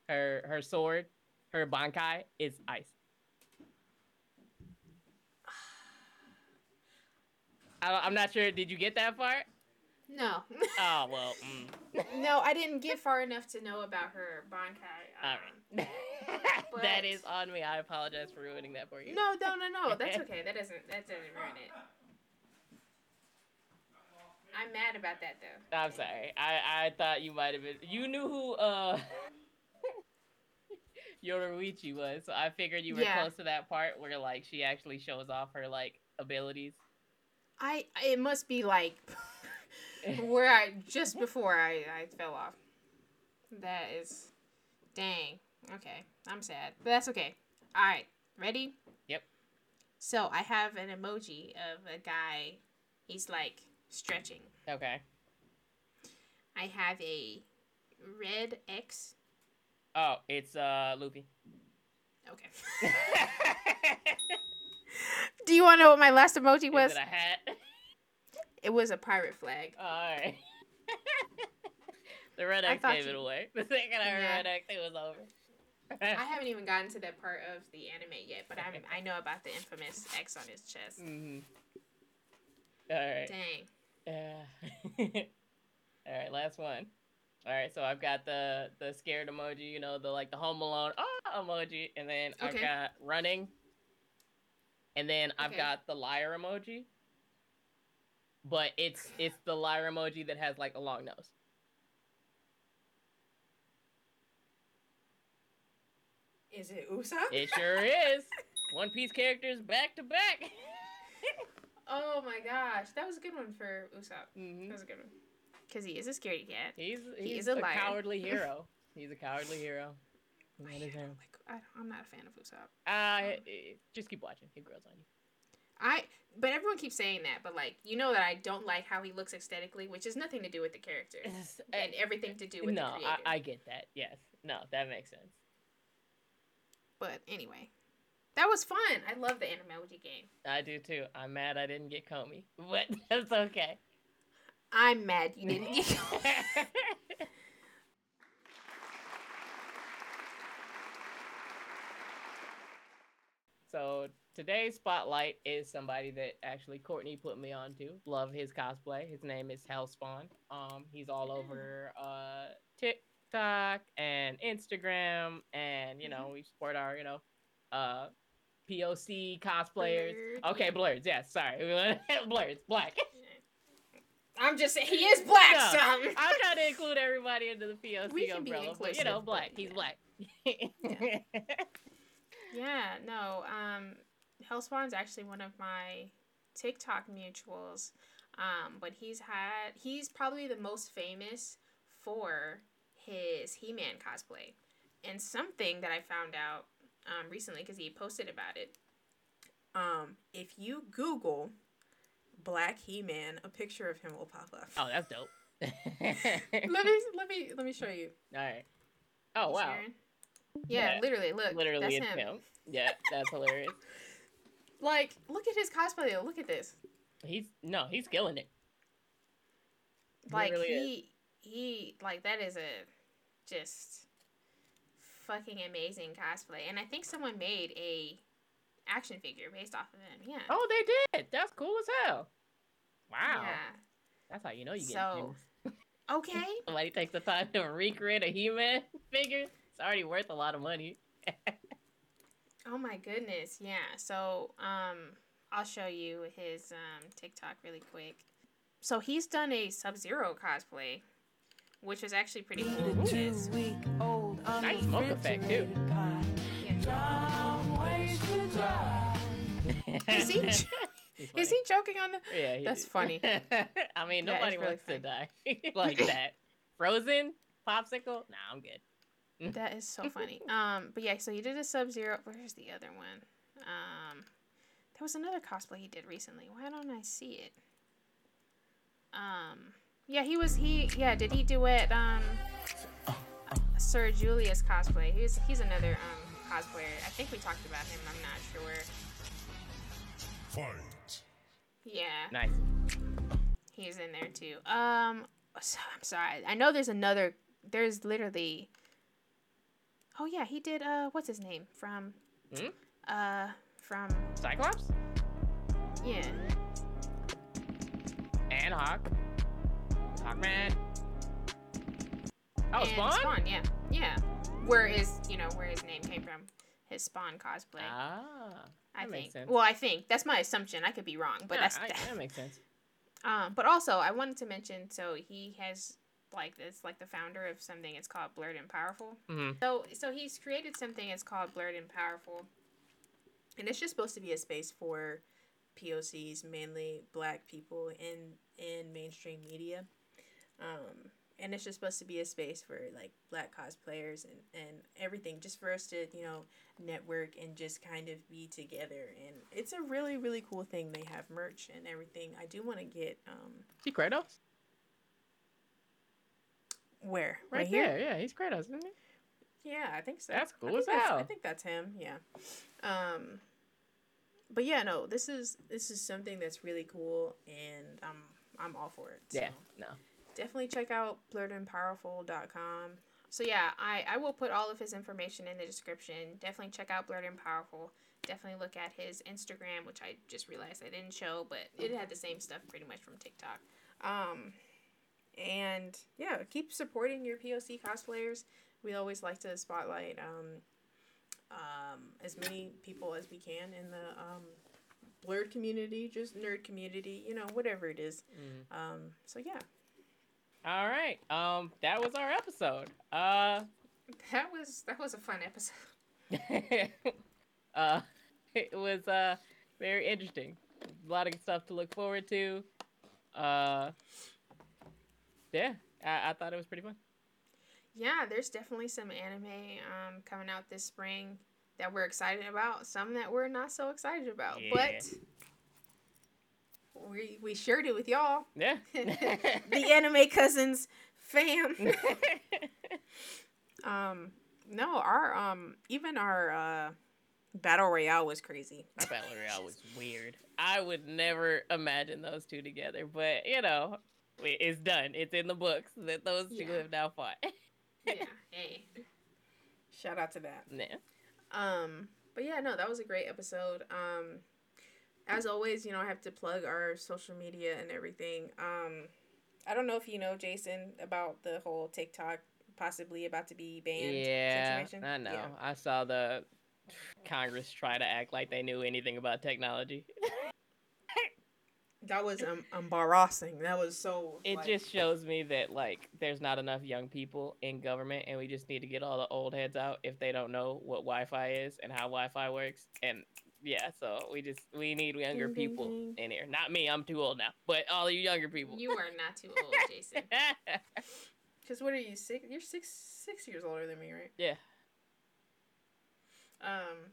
Her her sword, her bankai is ice. I, I'm not sure. Did you get that part? no. Oh well. Mm. no, I didn't get far enough to know about her Bankai. All um, right. that but- is on me. I apologize for ruining that for you. No, no, no, no. That's okay. That doesn't that doesn't ruin it. I'm mad about that though. I'm sorry. I I thought you might have been. You knew who uh Yoruichi was, so I figured you were Yeah. close to that part where like she actually shows off her like abilities. I it must be like where I just before I I fell off. That is dang. Okay, I'm sad, but that's okay. All right, ready? Yep. So I have an emoji of a guy. He's like stretching. Okay. I have a red X. Oh, it's uh Luffy. Okay. Do you want to know what my last emoji was? Is it a hat? It was a pirate flag. Alright. the red X thought gave it away. The second I heard Yeah. red X, it was over. I haven't even gotten to that part of the anime yet, but I'm I know about the infamous X on his chest. hmm Alright. Dang. Yeah. All right, last one. All right, so I've got the the scared emoji, you know, the like the Home Alone ah emoji, and then I've got running, and then I've Okay. got the liar emoji. But it's it's the liar emoji that has like a long nose. Is it Usopp? It sure is. One Piece characters back to back. Oh my gosh, that was a good one for Usopp. Mhm. That was a good one. Cause he is a scaredy cat. He's He he's is a a, cowardly hero. He's a cowardly hero. That is him. Like I, I'm not a fan of Usopp. Uh, eh, just keep watching. He grows on you. I but everyone keeps saying that, but like you know that I don't like how he looks aesthetically, which has nothing to do with the character It's- and everything to do with no, the creator. I, I get that. Yes. No, that makes sense. But anyway, that was fun. I love the Animemoji game. I do too. I'm mad I didn't get Komi, but that's okay. I'm mad you didn't get. so today's spotlight is somebody that actually Courtney put me on to. Love his cosplay. His name is Hellspawn. Um, he's all over uh TikTok and Instagram, and you know we support our you know uh POC cosplayers. Blerd, Okay, blerds. Yes, sorry, blerds. Black. I'm just saying he is black. No, so I'm- I'm trying to include everybody into the POC We can be umbrella, but you know, black. but He's yeah. black. Yeah, no. Um, Hellspawn's actually one of my TikTok mutuals. Um, but he's had he's probably the most famous for his He-Man cosplay. And something that I found out um, recently because he posted about it. Um, if you Google Black He-Man, a picture of him will pop up. oh, that's dope. Let me let me let me show you. All right. Oh wow. Yeah, Yeah. literally. Look, Literally, that's it's him. him. Yeah, that's hilarious. Like, look at his cosplay. though. Look at this. He's no, he's killing it. He like really he he like that is a just fucking amazing cosplay and i think someone made a action figure based off of him yeah Oh, they did. That's cool as hell. Wow. yeah That's how you know you get so gems. okay Somebody takes the time to recreate a He-Man figure. It's already worth a lot of money. oh my goodness yeah so um i'll show you his um tiktok really quick so he's done a sub-zero cosplay which was actually pretty cool because week old Nice smoke effect too. Is he? He's Is he joking on the? Yeah, he- That's funny. I mean, nobody really wants to die like that. Frozen popsicle? Nah, I'm good. That is so funny. Um, but yeah, so he did a Sub Zero. Where's the other one? Um, there was another cosplay he did recently. Why don't I see it? Um, yeah, he was he. Yeah, did he do it? um Sir Julius cosplay? He's he's another um cosplayer. I think we talked about him. I'm not sure. Fight. Yeah, Nice. he's in there too. Um, so, I'm sorry. I know there's another. There's literally. Oh yeah, he did. Uh, what's his name from? Hmm? Uh, from Cyclops yeah. and Hawk. Hawkman. Oh, and Spawn. yeah, yeah. Where is you know where his name came from? His Spawn cosplay. Ah, I think. Well, I think that's my assumption. I could be wrong, but Yeah, that's I- that makes sense. Um, but also, I wanted to mention. So he has like it's like the founder of something. It's called Blerd and Powerful. hmm So so he's created something. It's called Blerd and Powerful, and it's just supposed to be a space for POCs, mainly Black people in in mainstream media. Um, and it's just supposed to be a space for like Black cosplayers and and everything, just for us to you know network and just kind of be together. And it's a really really cool thing. They have merch and everything. I do want to get um See Kratos where right, there. Yeah, he's Kratos, isn't he? Yeah, I think so. That's cool as that's- I think that's him. Yeah. Um, but yeah, no, this is this is something that's really cool, and I'm I'm all for it. So Yeah. No. Definitely check out blerdandpowerful.com. So yeah, I, I will put all of his information in the description. Definitely check out Blerd and Powerful. Definitely look at his Instagram, which I just realized I didn't show, but it had the same stuff pretty much from TikTok. Um, and yeah, keep supporting your POC cosplayers. We always like to spotlight um, um, as many people as we can in the um, blerd community, just nerd community, you know, whatever it is. Mhm. Um, so yeah. All right. Um, that was our episode. Uh, That was that was a fun episode. uh, it was uh very interesting. A lot of stuff to look forward to. Uh, yeah, I, I thought it was pretty fun. Yeah, there's definitely some anime um, coming out this spring that we're excited about. Some that we're not so excited about, Yeah. but we we shared it with y'all. Yeah. the anime cousins fam. um, no, our um, even our uh, battle royale was crazy. My battle royale was weird. I would never imagine those two together, but you know, it's done. It's in the books that those two have now fought. Yeah, hey. Shout out to that. yeah. Um, but yeah, no, that was a great episode. Um, as always, you know, I have to plug our social media and everything. Um, I don't know if you know Jason about the whole TikTok possibly about to be banned Yeah, situation. I know. Yeah. I saw the Congress try to act like they knew anything about technology. That was um, embarrassing. That was so. It like- just shows me that like there's not enough young people in government, and we just need to get all the old heads out if they don't know what Wi-Fi is and how Wi-Fi works. And yeah, so we just we need younger Ding, ding, people ding. in here. Not me, I'm too old now, but all you younger people. You are not too old, Jason. Cause what are you six? You're six six years older than me, right? yeah. Um,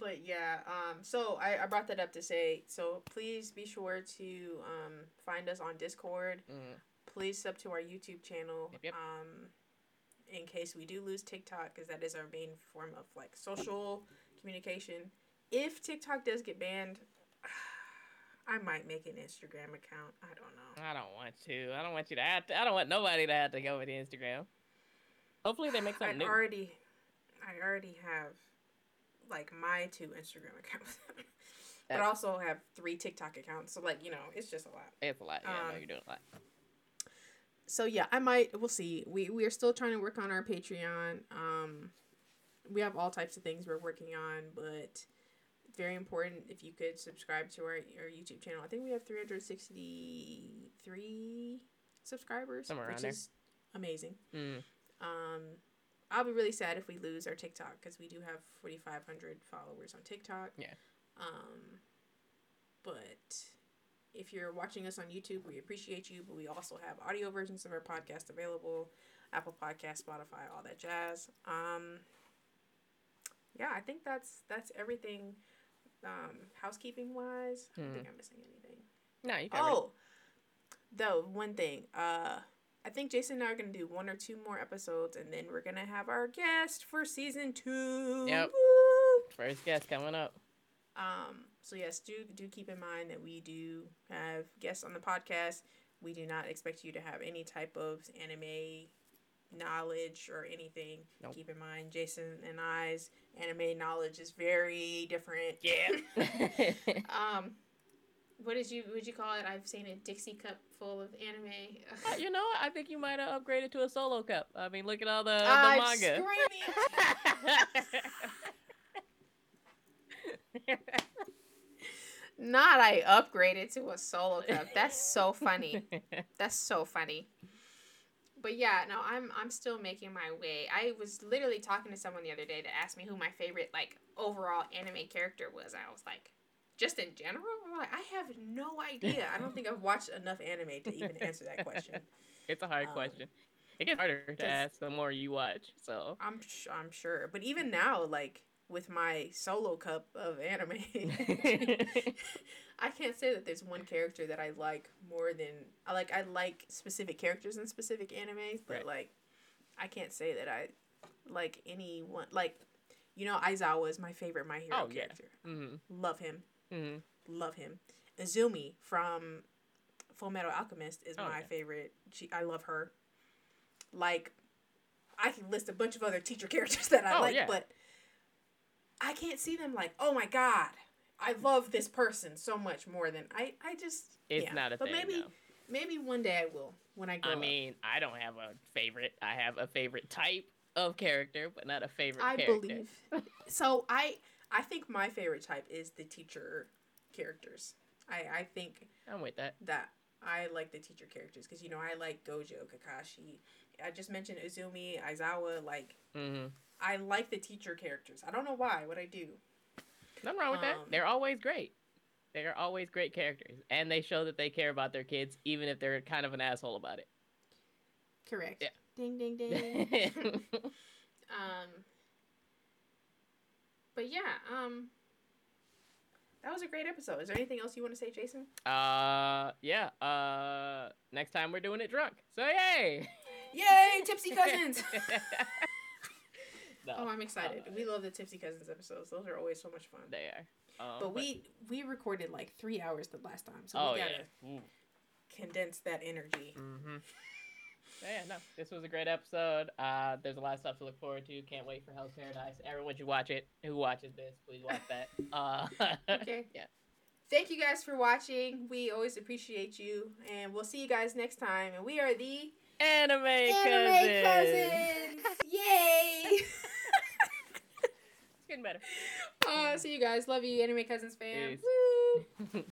but yeah. Um, so I, I brought that up to say so please be sure to um find us on Discord. Mm. Please sub to our YouTube channel. Yep, yep. Um, in case we do lose TikTok, because that is our main form of like social communication. If TikTok does get banned, I might make an Instagram account. I don't know. I don't want to. I don't want you to have to. I don't want nobody to have to go with Instagram. Hopefully they make I something new. already, I already have like my two Instagram accounts, but I also have three TikTok accounts. So like you know, it's just a lot. It's a lot. Yeah, I know um, you're doing a lot. So yeah, I might. We'll see. We we are still trying to work on our Patreon. Um, we have all types of things we're working on, but very important if you could subscribe to our, our YouTube channel. I think we have three hundred sixty three subscribers, Somewhere around which there. is amazing. Mm. Um, I'll be really sad if we lose our TikTok because we do have 4,500 followers on TikTok. Yeah. Um, but if you're watching us on YouTube, we appreciate you. But we also have audio versions of our podcast available, Apple Podcast, Spotify, all that jazz. Um, yeah, I think that's that's everything. Um, housekeeping wise, I don't Hmm. think I'm missing anything. No, you. Oh, though one thing. Uh, I think Jason and I are gonna do one or two more episodes, and then we're gonna have our guest for season two. Yep. Woo! First guest coming up. Um. So yes, do do keep in mind that we do have guests on the podcast. We do not expect you to have any type of anime knowledge or anything. Nope. Keep in mind, Jason and I's anime knowledge is very different. Yeah. Um, what did you would you call it? I've seen a Dixie cup full of anime. Uh, you know, what? I think you might have upgraded to a solo cup. I mean, look at all the, the I'm manga. Not I upgraded to a solo cup. That's so funny. That's so funny. But yeah, no, I'm I'm still making my way. I was literally talking to someone the other day to ask me who my favorite like overall anime character was. I was like, just in general, I'm like, I have no idea. I don't think I've watched enough anime to even answer that question. it's a hard Um, question. It gets harder to ask the more you watch. So I'm sh- I'm sure, but even now, like with my solo cup of anime, I can't say that there's one character that I like more than I like. I like specific characters in specific animes, but Right. like I can't say that I like anyone. Like you know, Aizawa is my favorite My Hero Oh, yeah. character. hmm Love him, hmm love him. Izumi from Full Metal Alchemist is Oh, my yeah. favorite. She, I love her. Like, I can list a bunch of other teacher characters that I Oh, like, yeah. but I can't see them like, oh my god, I love this person so much more than I. I just it's yeah. not a but thing. maybe though. maybe one day I will when I grow I up. mean, I don't have a favorite. I have a favorite type of character, but not a favorite I character. believe. So I I think my favorite type is the teacher characters. I I think I'm with that. that I like the teacher characters because you know I like Gojo, Kakashi. I just mentioned Izumi, Aizawa. Like hmm I like the teacher characters. I don't know why, but I do. Nothing wrong with that. Um, They're always great. They're always great characters, and they show that they care about their kids, even if they're kind of an asshole about it. Correct. Yeah. Ding ding ding. Um. But yeah, um, that was a great episode. Is there anything else you want to say, Jason? uh, yeah. Uh, next time we're doing it drunk. So yay! Yay, Tipsy Cousins! no, oh, I'm excited. Uh, we love the Tipsy Cousins episodes. Those are always so much fun. they are. Um, But we we recorded like three hours the last time, so Oh we gotta condense that energy. Mm-hmm. Yeah, no, this was a great episode. Uh, there's a lot of stuff to look forward to. Can't wait for Hell's Paradise. Everyone should watch it. Who watches this, please watch that. Uh, Okay. Yeah. Thank you guys for watching. We always appreciate you, and we'll see you guys next time. And we are the Anime, Anime cousins. Cousins. Yay! It's getting better. uh, see you guys. Love you, Anime Cousins fam. Peace. Woo!